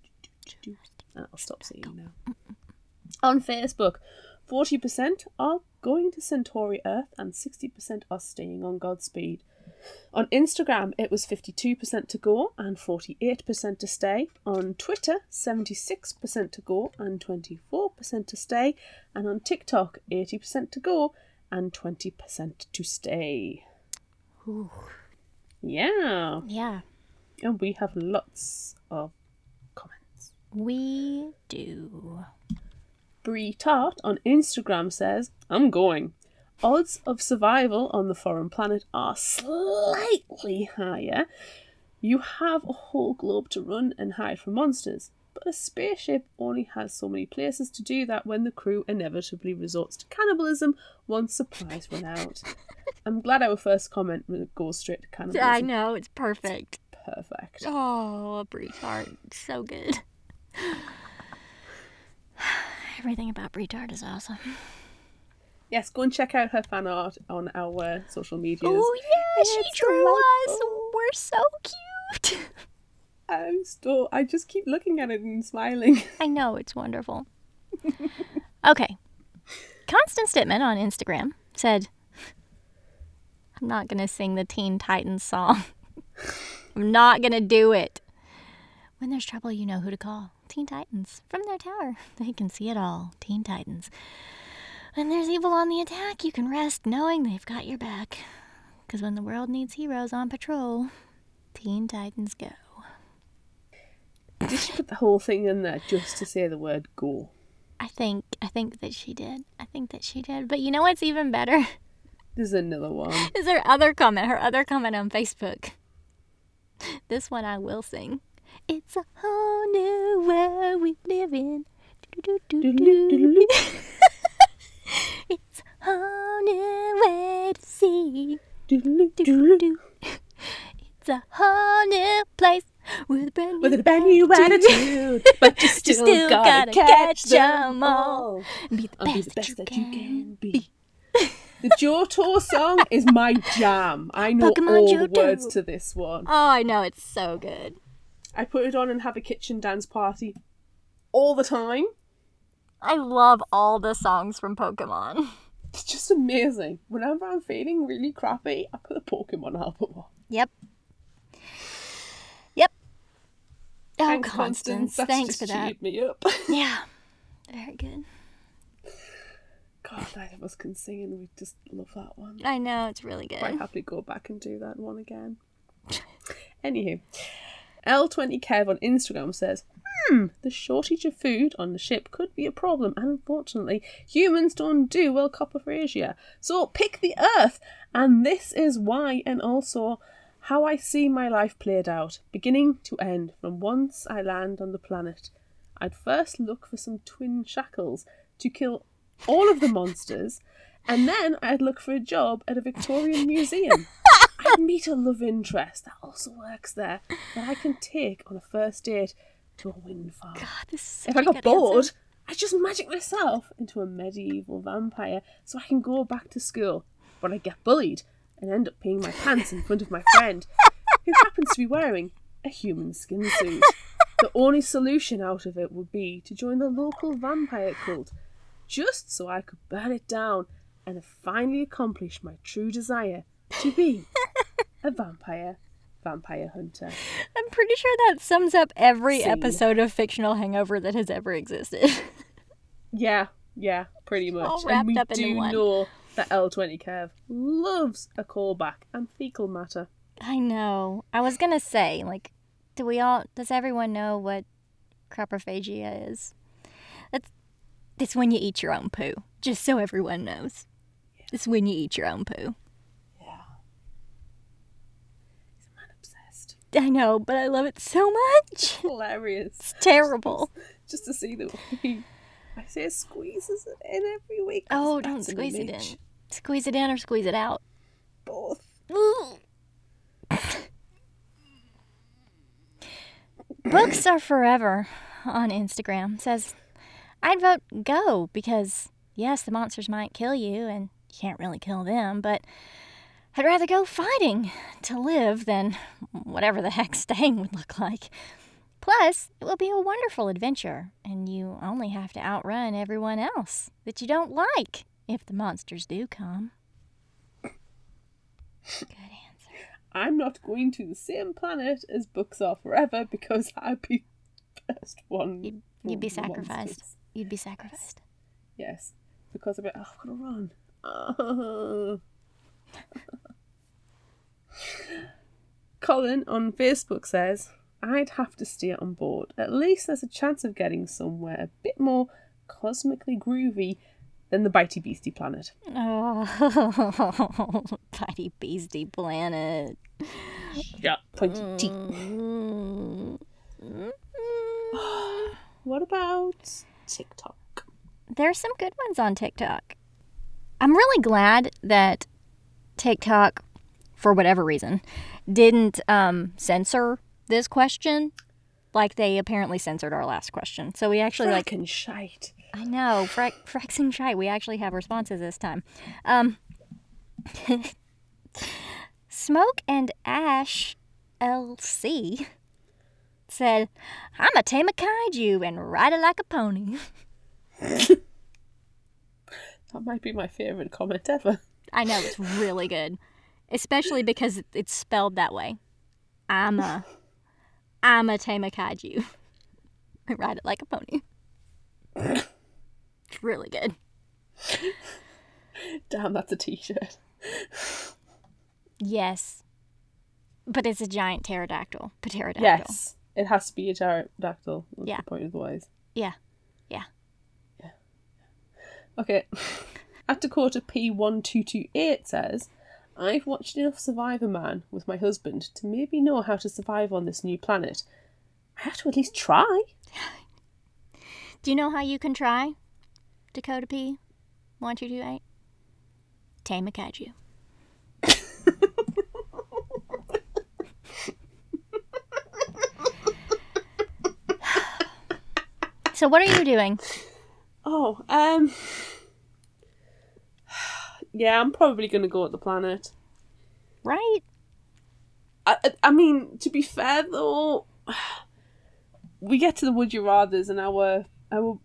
Ah, I'll stop singing now. On Facebook, 40% are going to Centauri Earth and 60% are staying on Godspeed. On Instagram, it was 52% to go and 48% to stay. On Twitter, 76% to go and 24% to stay. And on TikTok, 80% to go and 20% to stay. Ooh. Yeah. Yeah, And we have lots of comments. we do. Brie Tart on Instagram says, I'm going. Odds of survival on the foreign planet are slightly higher. You have a whole globe to run and hide from monsters, but a spaceship only has so many places to do that when the crew inevitably resorts to cannibalism once supplies run out. I'm glad our first comment goes straight to cannibalism. I know, it's perfect. Perfect. Oh, a Tart. So good. Everything about Tart is awesome. Yes, go and check out her fan art on our social medias. Oh, yeah, she It's drew us. We're so cute. I'm still. I just keep looking at it and smiling. I know, it's wonderful. okay. Constance Stitman on Instagram said, I'm not going to sing the Teen Titans song. I'm not going to do it. When there's trouble, you know who to call. Teen Titans. From their tower, they can see it all. Teen Titans. When there's evil on the attack, you can rest knowing they've got your back. Because when the world needs heroes on patrol, Teen Titans go. Did she put the whole thing in there just to say the word go? I think I think that she did. I think that she did. But you know what's even better? There's another one. Is her other comment, her other comment on Facebook. This one I will sing. It's a whole new world we live in. It's a whole new way to see. Doodle-doo-doodle-doo. It's a whole new place with a brand new, With a brand new attitude, but you still, still gotta, gotta catch them 'em all. Be the And be best, the best that you can be. The Johto song is my jam. I know Pokemon all the words to this one. Oh, I know it's so good. I put it on and have a kitchen dance party all the time. I love all the songs from Pokemon. It's just amazing. Whenever I'm feeling really crappy, I put the Pokemon album on. Yep. Yep. Oh, Thanks, Constance, That's thanks just for that. me up. Yeah. Very good. God, neither of us can sing, and we just love that one. I know, it's really good. Quite good. happily go back and do that one again. Anywho, L20 Kev on Instagram says, Hmm, the shortage of food on the ship could be a problem, and unfortunately, humans don't do well coprophagia. So pick the Earth, and this is why, and also how I see my life played out, beginning to end, from once I land on the planet. I'd first look for some twin shackles to kill all of the monsters, and then I'd look for a job at a Victorian museum. I'd meet a love interest that also works there that I can take on a first date to a wind farm. God, this is If I got bored, answer. I'd just magic myself into a medieval vampire so I can go back to school. But I get bullied and end up peeing my pants in front of my friend, who happens to be wearing a human skin suit. The only solution out of it would be to join the local vampire cult, just so I could burn it down and have finally accomplished my true desire to be a vampire vampire hunter. I'm pretty sure that sums up every Scene. episode of fictional hangover that has ever existed. Yeah, yeah, pretty much. all and we up do one. know that L20 Kev loves a callback and fecal matter. I know. I was gonna say, like, do we all? Does everyone know what coprophagia is? That's it's when you eat your own poo. Just so everyone knows, it's when you eat your own poo. I'm obsessed. I know, but I love it so much. Hilarious. It's terrible. Just to see the way I say squeezes it in every week. Oh, don't squeeze it in. Squeeze it in or squeeze it out. Both. Books are forever on Instagram says, I'd vote go because, yes, the monsters might kill you and you can't really kill them, but I'd rather go fighting to live than whatever the heck staying would look like. Plus, it will be a wonderful adventure, and you only have to outrun everyone else that you don't like If the monsters do come. Good answer. I'm not going to the same planet as books are forever because I'd be the first one. You'd, you'd be sacrificed. monsters. You'd be sacrificed. Yes, because I'd be, oh, I've got to run. Oh. Colin on Facebook says, I'd have to steer on board. At least there's a chance of getting somewhere a bit more cosmically groovy than the Bitey Beastie planet. Oh, Bitey Beastie Planet. Yeah. Pointy teeth. Mm. What about TikTok? There are some good ones on TikTok. I'm really glad that TikTok, for whatever reason, didn't um, censor this question like they apparently censored our last question. So we actually like Frackin' shite. I know, Frexing Shite. We actually have responses this time. Um, Smoke and Ash LC said, "I'm a tame a kaiju and ride it like a pony." That might be my favourite comment ever. I know it's really good, especially because it's spelled that way. I'm a, I'm a kaiju. I ride it like a pony. It's really good. Damn, that's a t-shirt. Yes. But it's a giant pterodactyl. Pterodactyl. Yes, it has to be a pterodactyl. Yeah. the point otherwise? Yeah. Yeah. Okay. At Dakota P1228 says, I've watched enough Survivor Man with my husband to maybe know how to survive on this new planet. I have to at least try. Do you know how you can try? Dakota P. One two two eight. Tame a kaiju. so what are you doing? Oh, um. Yeah, I'm probably going to go at the planet. Right? I, I- I mean, to be fair though, we get to the would you rather's, and our our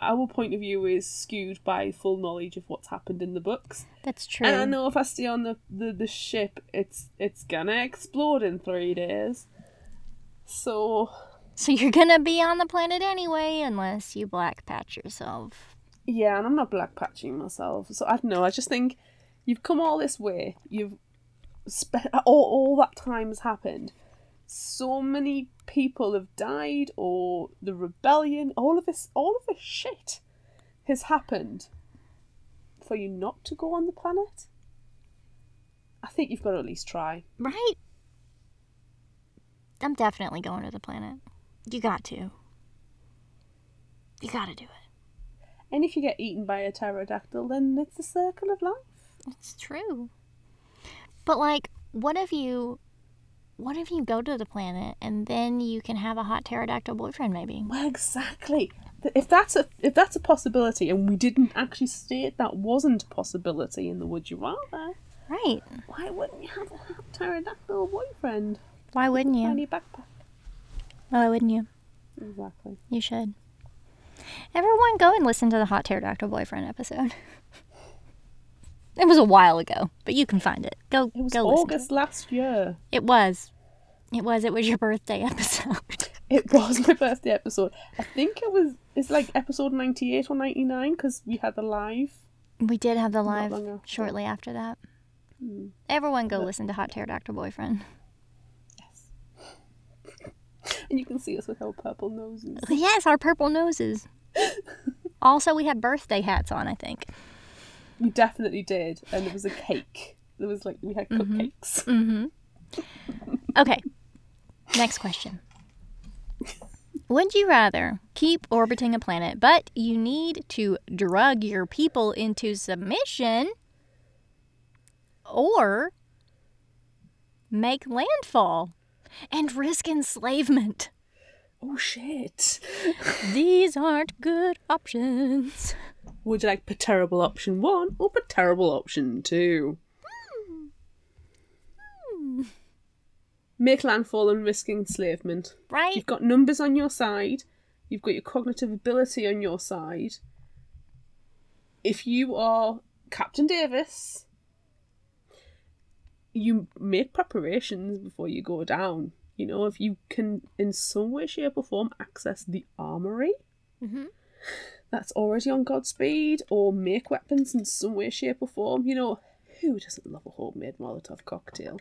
our point of view is skewed by full knowledge of what's happened in the books. That's true. And I know if I stay on the, the, the ship, it's it's gonna explode in three days. So So you're gonna be on the planet anyway, unless you black patch yourself. Yeah, and I'm not black patching myself. So I don't know. I just think you've come all this way. You've spent all all that time has happened. So many people have died, or the rebellion. All of this, all of this shit has happened for you not to go on the planet. I think you've got to at least try. Right? I'm definitely going to the planet. You got to. You gotta do it. And if you get eaten by a pterodactyl, then it's the circle of life. It's true. But like, what if you what if you go to the planet and then you can have a hot pterodactyl boyfriend maybe? Well, exactly. If that's a if that's a possibility, and we didn't actually state that wasn't a possibility in the Would You Rather, Right. why wouldn't you have a hot pterodactyl boyfriend? Why wouldn't you? Tiny backpack. Why wouldn't you? Exactly. You should. Everyone go and listen to the hot pterodactyl boyfriend episode. It was a while ago, but you can find it. Go It was go. August last year. It. was. It was. It was your birthday episode. It was my birthday episode. I think it was. It's like episode ninety eight or ninety nine because we had the live. We did have the live after. shortly after that. Hmm. Everyone go listen to Hot Pterodactyl Boyfriend. Yes. and you can see us with our purple noses. Yes, our purple noses. Also, we had birthday hats on, I think. We definitely did, and there was a cake. There was like we had cupcakes. Mm-hmm. Okay. Next question. Would you rather keep orbiting a planet, but you need to drug your people into submission, or make landfall and risk enslavement? Oh shit! These aren't good options. Would you like terrible option one or terrible option two? Hmm. Hmm. Make landfall and risk enslavement. Right? You've got numbers on your side. You've got your cognitive ability on your side. if you are Captain Davis, you make preparations before you go down. You know, if you can, in some way, shape, or form, access the armory Mm-hmm. that's already on Godspeed, or make weapons in some way, shape, or form, you know, who doesn't love a homemade Molotov cocktail?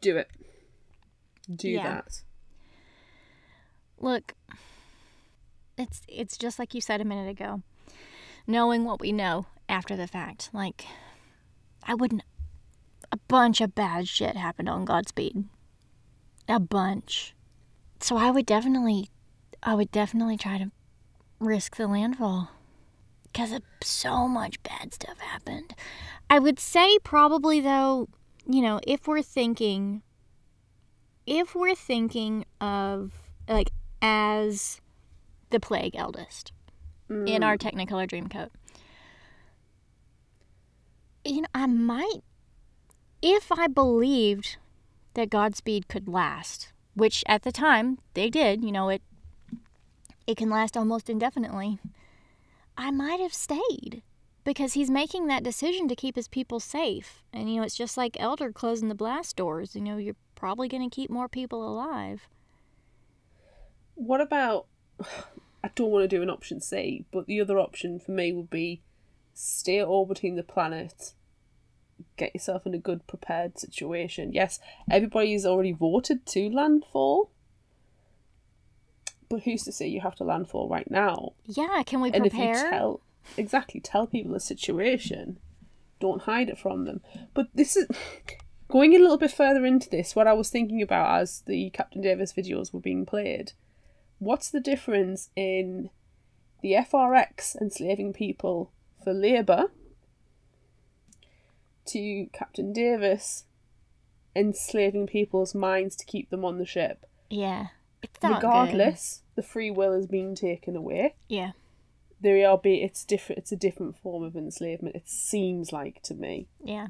Do it. Do Yeah. that. Look, it's it's just like you said a minute ago. Knowing what we know after the fact. Like I wouldn't a bunch of bad shit happened on Godspeed. A bunch. So I would definitely I would definitely try to risk the landfall. Cuz so much bad stuff happened. I would say probably though, you know, if we're thinking if we're thinking of like as the plague eldest in our mm. Technicolor Dreamcoat, you know, I might, if I believed that Godspeed could last, which at the time they did, you know, it it can last almost indefinitely. I might have stayed because he's making that decision to keep his people safe. And you know, it's just like Elder closing the blast doors. You know, you're probably going to keep more people alive. What about? I don't want to do an option C, but the other option for me would be stay orbiting the planet, get yourself in a good prepared situation. Yes, everybody's already voted to landfall, but who's to say you have to landfall right now? Yeah, can we and if prepare? you tell exactly tell people the situation don't hide it from them but this is going a little bit further into this what i was thinking about as the captain davis videos were being played what's the difference in the frx enslaving people for labour to captain davis enslaving people's minds to keep them on the ship yeah, it's not good. regardless the free will is being taken away Yeah, there are be it's different it's a different form of enslavement it seems like to me yeah.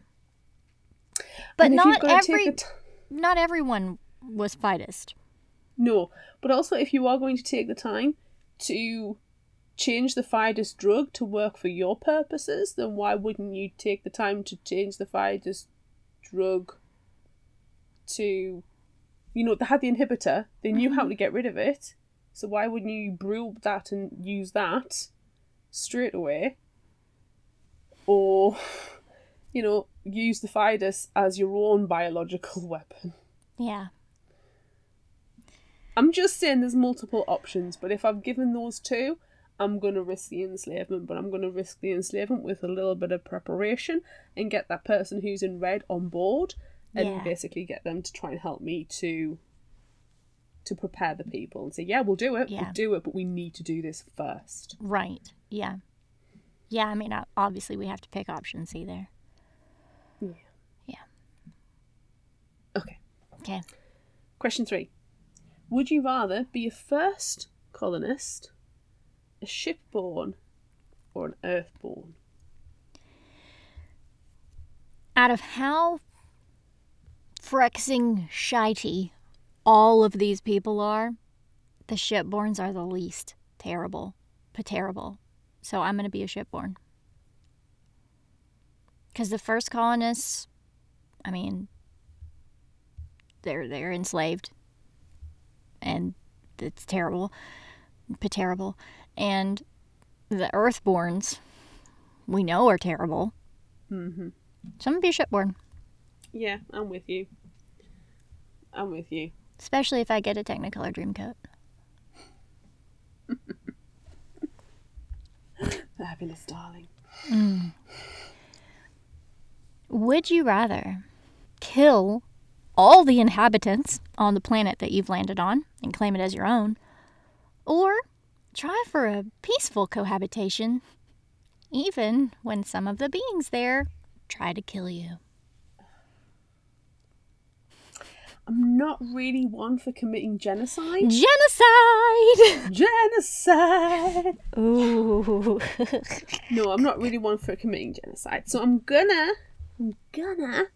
But And not every t- not everyone was fightist. no but also if you are going to take the time to change the Phydus drug to work for your purposes then why wouldn't you take the time to change the Phydus drug to you know they had the inhibitor they knew how mm-hmm. to get rid of it so why wouldn't you brew that and use that straight away? Or you know use the Phydus as your own biological weapon. Yeah, I'm just saying there's multiple options, but if I've given those two, I'm going to risk the enslavement, but I'm going to risk the enslavement with a little bit of preparation and get that person who's in red on board and Yeah. basically get them to try and help me to to prepare the people and say, yeah, we'll do it, Yeah. we'll do it, but we need to do this first. right. Yeah, yeah. I mean, uh, obviously we have to pick option C there. Yeah. Yeah. Okay. Okay. Question three. Would you rather be a first colonist, a or an earthborn? Out of how frexing shitey all of these people are, the shipborns are the least terrible, but terrible. So I'm going to be a shipborn. Because the first colonists, I mean, they're they're enslaved, and it's terrible, but terrible. And the Earthborns, we know are terrible. Mm-hmm. So I'm be Yeah, I'm with you. I'm with you. especially if I get a Technicolor Dreamcoat. Fabulous, darling. Would you rather kill all the inhabitants on the planet that you've landed on and claim it as your own, or try for a peaceful cohabitation, even when some of the beings there try to kill you? I'm not really one for committing genocide. Genocide! genocide! Ooh. No, I'm not really one for committing genocide. So I'm gonna, I'm gonna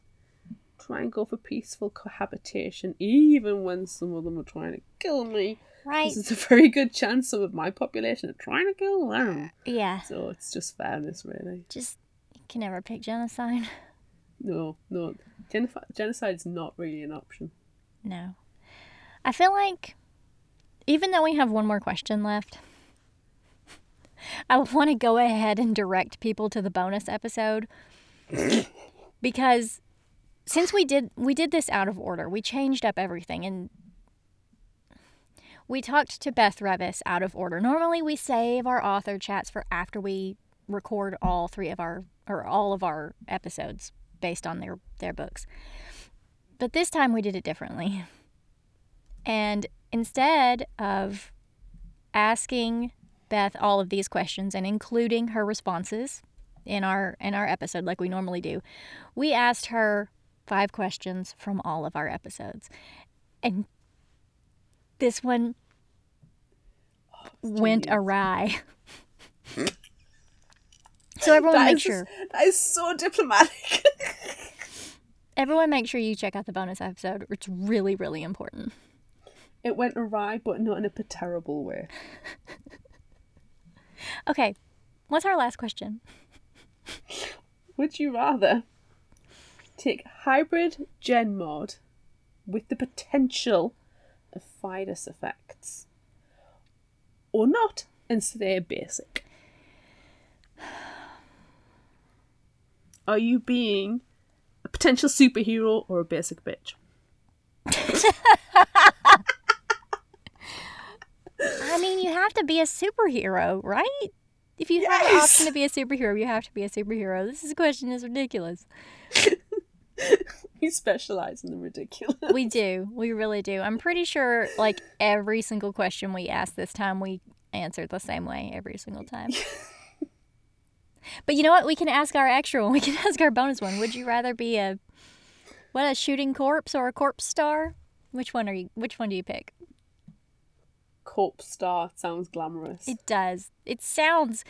try and go for peaceful cohabitation, even when some of them are trying to kill me. Right? There's a very good chance some of my population are trying to kill them. Yeah. So it's just fairness, really. Just you can never pick genocide. No, no. Genocide genocide's not really an option. No. I feel like even though we have one more question left, I want to go ahead and direct people to the bonus episode because since we did we did this out of order, we changed up everything and we talked to Beth Revis out of order. Normally we save our author chats for after we record all three of our or all of our episodes based on their their books. But this time we did it differently. And instead of asking Beth all of these questions and including her responses in our in our episode like we normally do, we asked her five questions from all of our episodes. And this one oh, went genius. awry. so everyone That make sure just- that is so diplomatic. everyone make sure you check out the bonus episode. It's really really important. it went awry, but not in a terrible way. Okay. What's our last question? Would you rather take hybrid gen mod with the potential Phydus effects or not and stay basic? Are you being a potential superhero or a basic bitch? I mean, you have to be a superhero, right? If you have an Yes! option to be a superhero, you have to be a superhero. This is- question is ridiculous. We specialize in the ridiculous. We do. We really do. I'm pretty sure, like, every single question we asked this time, we answered the same way every single time. but you know what? We can ask our extra one. We can ask our bonus one. Would you rather be a, what, a shooting corpse or a corpse star? Which one are you, which one do you pick? Corpse star sounds glamorous. It does. It sounds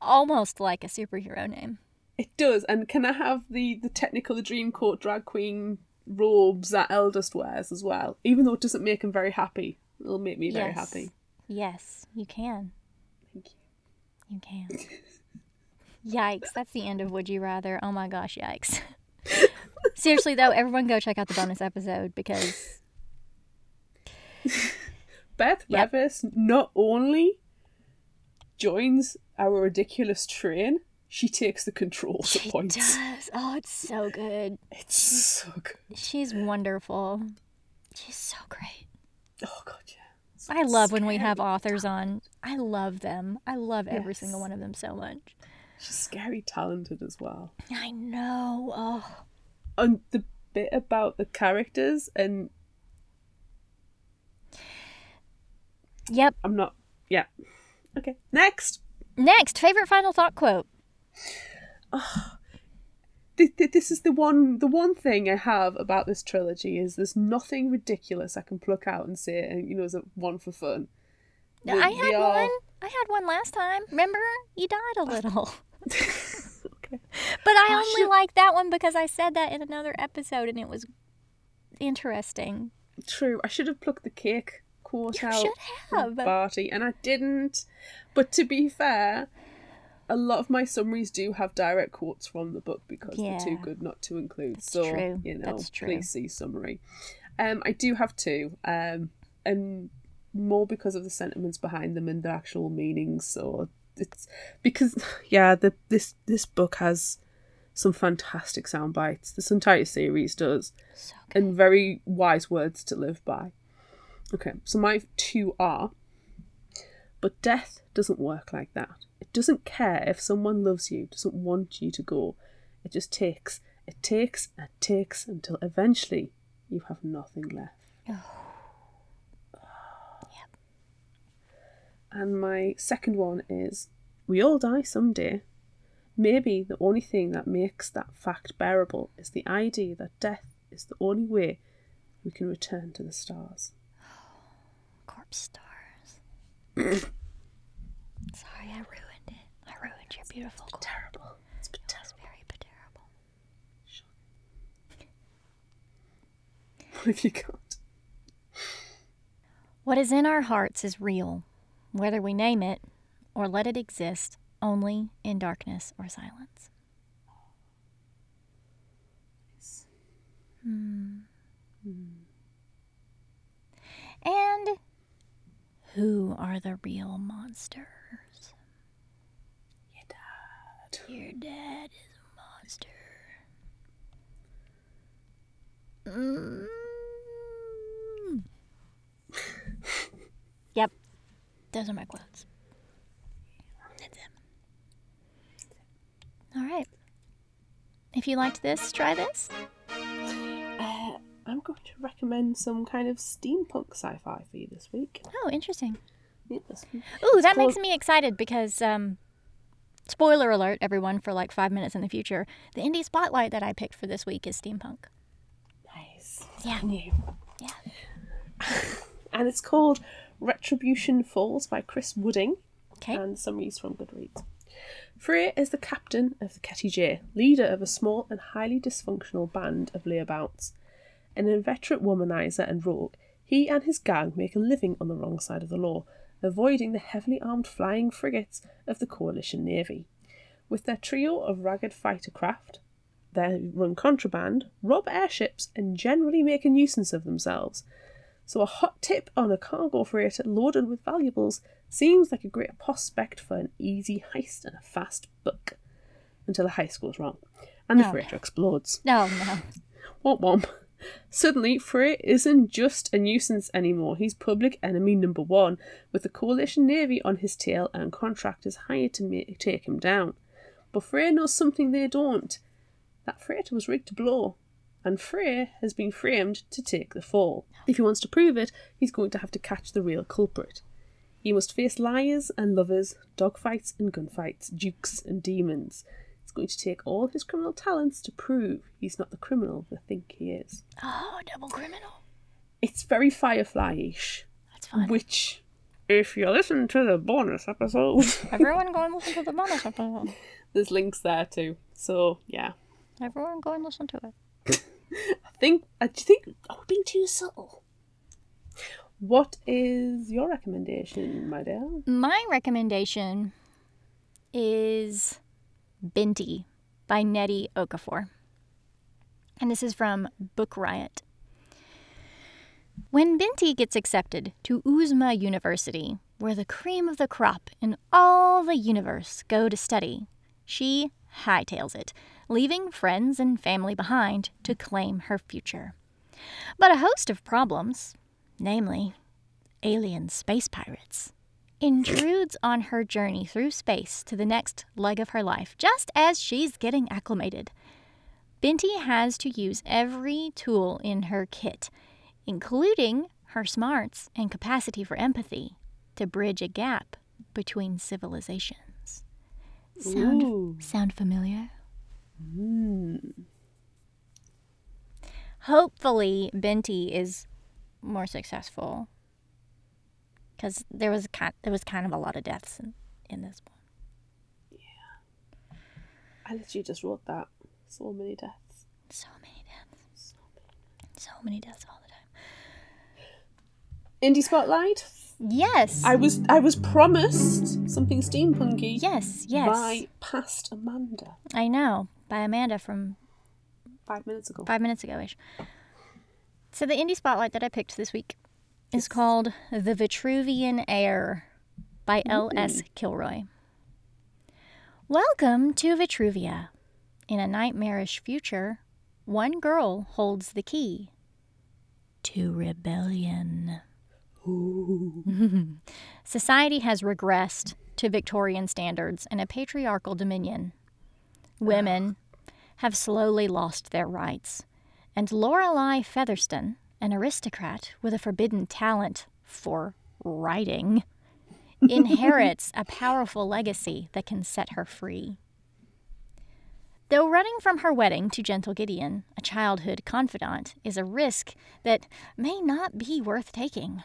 almost like a superhero name. It does. And can I have the the Technicolor Dreamcoat drag queen robes that Eldest wears as well? Even though it doesn't make him very happy, it'll make me very happy. Yes, you can. Thank you. You can. yikes. That's the end of Would You Rather. Oh my gosh, yikes. Seriously, though, everyone go check out the bonus episode because, Beth Yep. Revis not only joins our ridiculous train, she takes the controls at points. she does. Oh, it's so good. It's so good. She's wonderful. She's so great. Oh god, yeah. It's I love when we have authors on. I love them. I love every single one of them so much. She's scary talented as well. I know. Oh, And the bit about the characters and yep. I'm not yeah. Okay. Next. Next, favorite final thought quote. Th- this is the one the one thing I have about this trilogy is there's nothing ridiculous I can pluck out and say and you know as a one for fun. They- I had are- one. I had one last time. Remember? You died a little. okay. But I Oh, only shoot. like that one because I said that in another episode and it was interesting. True. I should have plucked the cake quote You out should have. Bartie and I didn't. But to be fair, a lot of my summaries do have direct quotes from the book because they're too good not to include. That's so true. you know, please see summary. Um, I do have two, um, and more because of the sentiments behind them and the actual meanings. So it's because yeah, the this this book has some fantastic sound bites. This entire series does So and very wise words to live by. Okay, so my two are but death doesn't work like that. It doesn't care if someone loves you, doesn't want you to go. It just takes, it takes and takes until eventually you have nothing left. Yep. And my second one is we all die someday. Maybe the only thing that makes that fact bearable is the idea that death is the only way we can return to the stars. Corpse stars. Sorry, I ruined ruined your beautiful. Terrible. It's It was very terrible. What have you got? What is in our hearts is real, whether we name it or let it exist only in darkness or silence. Hmm. And who are the real monsters? Your dad. Your dad is a monster. Mm. yep, those are my quotes. That's it. All right. If you liked this, try this. Uh, I'm going to recommend some kind of steampunk sci-fi for you this week. Oh, interesting. Yes. Ooh, that makes me excited because, um, spoiler alert, everyone, for like five minutes in the future, the indie spotlight that I picked for this week is steampunk. Nice. Yeah. New. Yeah. And it's called Retribution Falls by Chris Wooding. Okay. and summaries from Goodreads. Freya is the captain of the Ketty Jay, leader of a small and highly dysfunctional band of layabouts. An inveterate womanizer and rogue, he and his gang make a living on the wrong side of the law, avoiding the heavily armed flying frigates of the Coalition Navy. With their trio of ragged fighter craft, they run contraband, rob airships, and generally make a nuisance of themselves. So a hot tip on a cargo freighter loaded with valuables seems like a great prospect for an easy heist and a fast buck. Until the heist goes wrong, and the No. freighter explodes. No, no. Womp womp. Suddenly, Frey isn't just a nuisance anymore. He's public enemy number one, with the Coalition Navy on his tail and contractors hired to take him down. But Frey knows something they don't. That freighter was rigged to blow, and Frey has been framed to take the fall. If he wants to prove it, he's going to have to catch the real culprit. He must face liars and lovers, dogfights and gunfights, dukes and demons. Going to take all his criminal talents to prove he's not the criminal they think he is. Oh, double criminal. It's very Firefly-ish, That's fun. which, if you listen to the bonus episode, Everyone go and listen to the bonus episode. there's links there too. So yeah, Everyone go and listen to it. I think I think oh, we're being too subtle. What is your recommendation, my dear? My recommendation is Binti by Nnedi Okafor. And this is from Book Riot. When Binti gets accepted to Oomza University, where the cream of the crop in all the universe go to study, she hightails it, leaving friends and family behind to claim her future. But a host of problems, namely alien space pirates, intrudes on her journey through space to the next leg of her life, just as she's getting acclimated. Binti has to use every tool in her kit, including her smarts and capacity for empathy, to bridge a gap between civilizations. Sound, Ooh. sound familiar? Mm. Hopefully, Binti is more successful because there was kind there was kind of a lot of deaths in, in this one. Yeah, I literally just wrote that. So many deaths. So many deaths. So many deaths all the time. Indie Spotlight. Yes. I was I was promised something steampunky yes. Yes. by past Amanda I know. By Amanda from five minutes ago. five minutes ago ish. So the indie spotlight that I picked this week is called The Vitruvian Heir by mm. L.S. Kilroy. Welcome to Vitruvia. In a nightmarish future, one girl holds the key to rebellion. Society has regressed to Victorian standards and a patriarchal dominion. Women ah. have slowly lost their rights, and Lorelei Featherston, an aristocrat with a forbidden talent for writing, inherits a powerful legacy that can set her free. Though running from her wedding to Gentle Gideon, a childhood confidant, is a risk that may not be worth taking.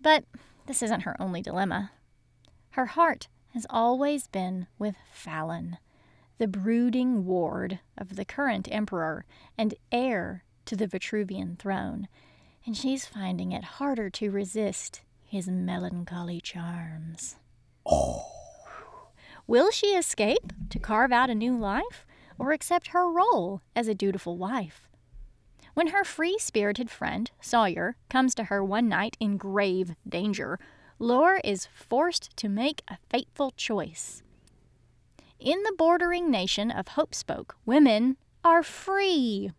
But this isn't her only dilemma. Her heart has always been with Fallon, the brooding ward of the current emperor and heir to the Vitruvian throne. and she's finding it harder to resist his melancholy charms. Oh. Will she escape to carve out a new life or accept her role as a dutiful wife? When her free spirited friend, Sawyer, comes to her one night in grave danger, Lore is forced to make a fateful choice. In the bordering nation of Hopespoke, women are free.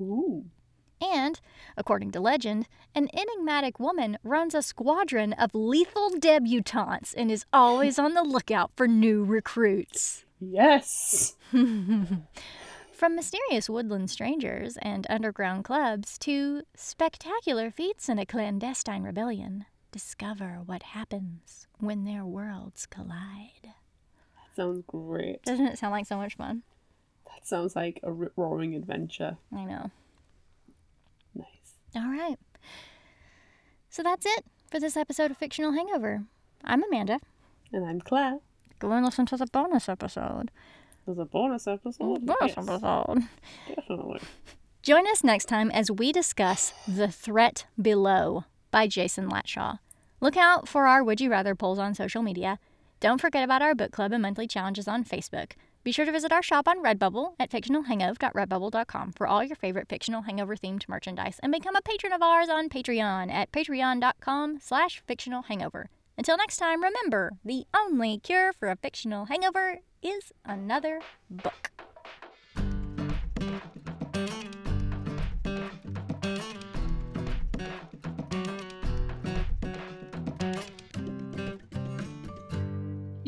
Ooh. And, according to legend, an enigmatic woman runs a squadron of lethal debutantes and is always on the lookout for new recruits. Yes. From mysterious woodland strangers and underground clubs to spectacular feats in a clandestine rebellion, discover what happens when their worlds collide. That Sounds great. Doesn't it sound like so much fun? That sounds like a rip roaring adventure. I know. Nice. All right. So that's it for this episode of Fictional Hangover. I'm Amanda. And I'm Claire. Go and listen to the bonus episode. There's a bonus episode. Bonus Yes, episode. Definitely. Join us next time as we discuss The Threat Below by Jason Latshaw. Look out for our Would You Rather polls on social media. Don't forget about our book club and monthly challenges on Facebook. Be sure to visit our shop on Redbubble at fictionalhangover.redbubble.com for all your favorite fictional hangover themed merchandise and become a patron of ours on Patreon at patreon.com slash fictional hangover. Until next time, remember, the only cure for a fictional hangover is another book.